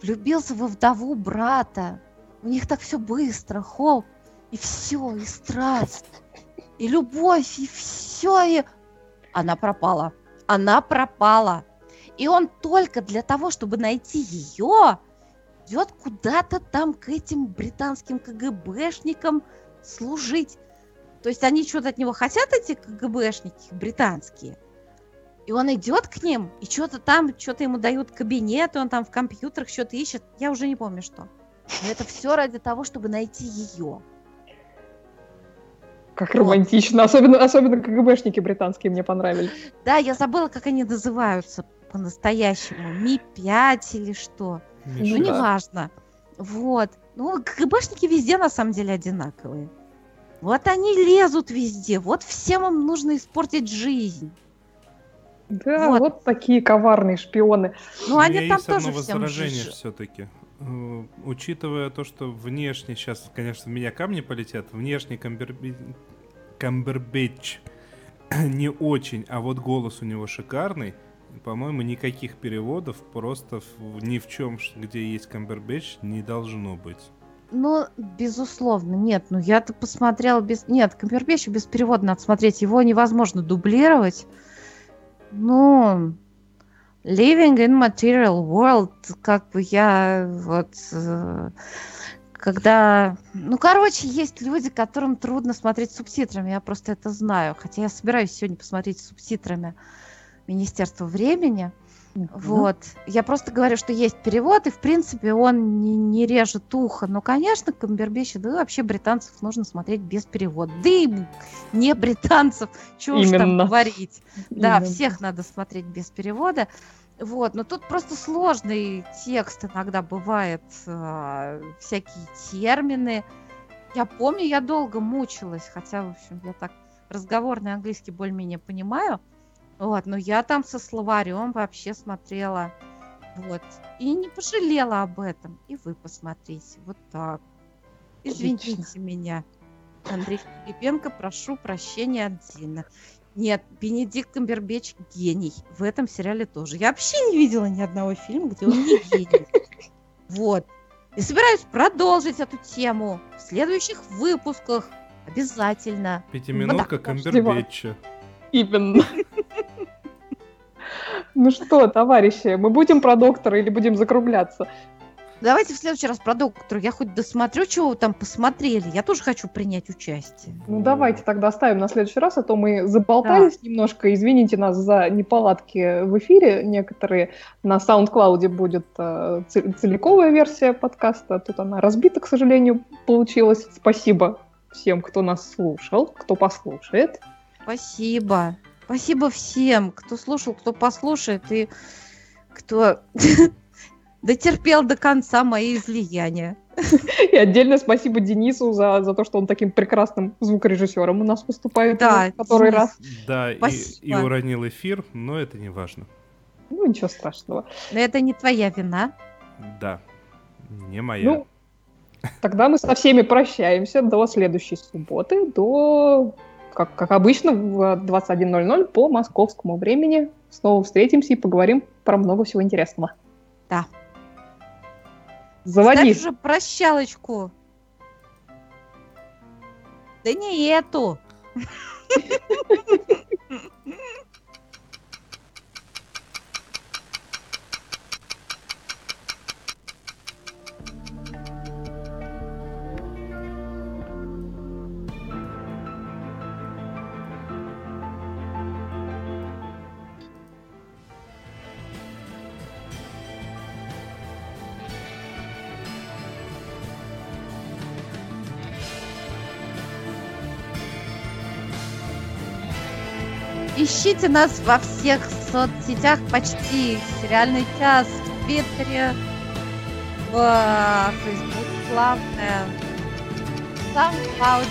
влюбился во вдову брата. У них так все быстро, хоп, и все, и страсть, и любовь, и все, и... Она пропала. Она пропала. И он только для того, чтобы найти ее, идет куда-то там к этим британским КГБшникам служить. То есть они что-то от него хотят, эти КГБшники британские. И он идет к ним, и что-то там, что-то ему дают кабинет, и он там в компьютерах что-то ищет. Я уже не помню, что. Но это все ради того, чтобы найти ее. Как романтично. Особенно, особенно КГБшники британские мне понравились. Да, я забыла, как они называются по-настоящему. Ми-5 или что. Миша. Ну, неважно. Вот. Ну, КГБшники везде на самом деле одинаковые. Вот они лезут везде. Вот всем им нужно испортить жизнь. Да, вот, вот такие коварные шпионы. Ну, они там тоже одно возражение все-таки. Э, учитывая то, что внешне сейчас, конечно, в меня камни полетят, внешне Камберби... Камбербэтч не очень, а вот голос у него шикарный. По-моему, никаких переводов просто ни в чем, где есть Камбербэтч, не должно быть. Ну, безусловно, нет. Ну, я-то посмотрела без... Нет, Камбербэтча без перевода надо смотреть. Его невозможно дублировать. Ну, living in material world, как бы я вот э, когда... Ну, короче, есть люди, которым трудно смотреть субтитрами, я просто это знаю. Хотя я собираюсь сегодня посмотреть субтитрами Министерство времени. Mm-hmm. Вот. Я просто говорю, что есть перевод, и, в принципе, он не, не режет ухо. Но, конечно, Камбербеща, да вообще британцев нужно смотреть без перевода. Да и не британцев, что уж там говорить. Да, Именно. всех надо смотреть без перевода. Вот, но тут просто сложный текст иногда бывает, э, всякие термины. Я помню, я долго мучилась, хотя, в общем, я так разговорный английский более-менее понимаю. Вот, но я там со словарем вообще смотрела. Вот. И не пожалела об этом. И вы посмотрите. Вот так. Извините Отлично. меня. Андрей Филипенко, прошу прощения от Дина. Нет, Бенедикт Камбербеч гений. В этом сериале тоже. Я вообще не видела ни одного фильма, где он не гений. Вот. И собираюсь продолжить эту тему в следующих выпусках. Обязательно. Пятиминутка Камбербэтча. Именно. Ну что, товарищи, мы будем про доктора или будем закругляться? Давайте в следующий раз про доктора. Я хоть досмотрю, чего вы там посмотрели. Я тоже хочу принять участие. Ну, давайте тогда оставим на следующий раз, а то мы заболтались да. немножко. Извините нас за неполадки в эфире. Некоторые на SoundCloud будет э, целиковая версия подкаста. Тут она разбита, к сожалению, получилась. Спасибо всем, кто нас слушал, кто послушает. Спасибо. Спасибо всем, кто слушал, кто послушает и кто дотерпел до конца мои излияния. И отдельно спасибо Денису за, за то, что он таким прекрасным звукорежиссером у нас выступает да, который Денис. раз. Да, и, и уронил эфир, но это не важно. Ну, ничего страшного. Но это не твоя вина. Да, не моя. Ну, Тогда мы со всеми прощаемся до следующей субботы, до, как, как обычно, в 21.00 по московскому времени. Снова встретимся и поговорим про много всего интересного. Да. Заводи. Ставь же прощалочку. Да не эту. Ищите нас во всех соцсетях почти. Сериальный час в Твиттере, в Facebook, главное. SoundCloud,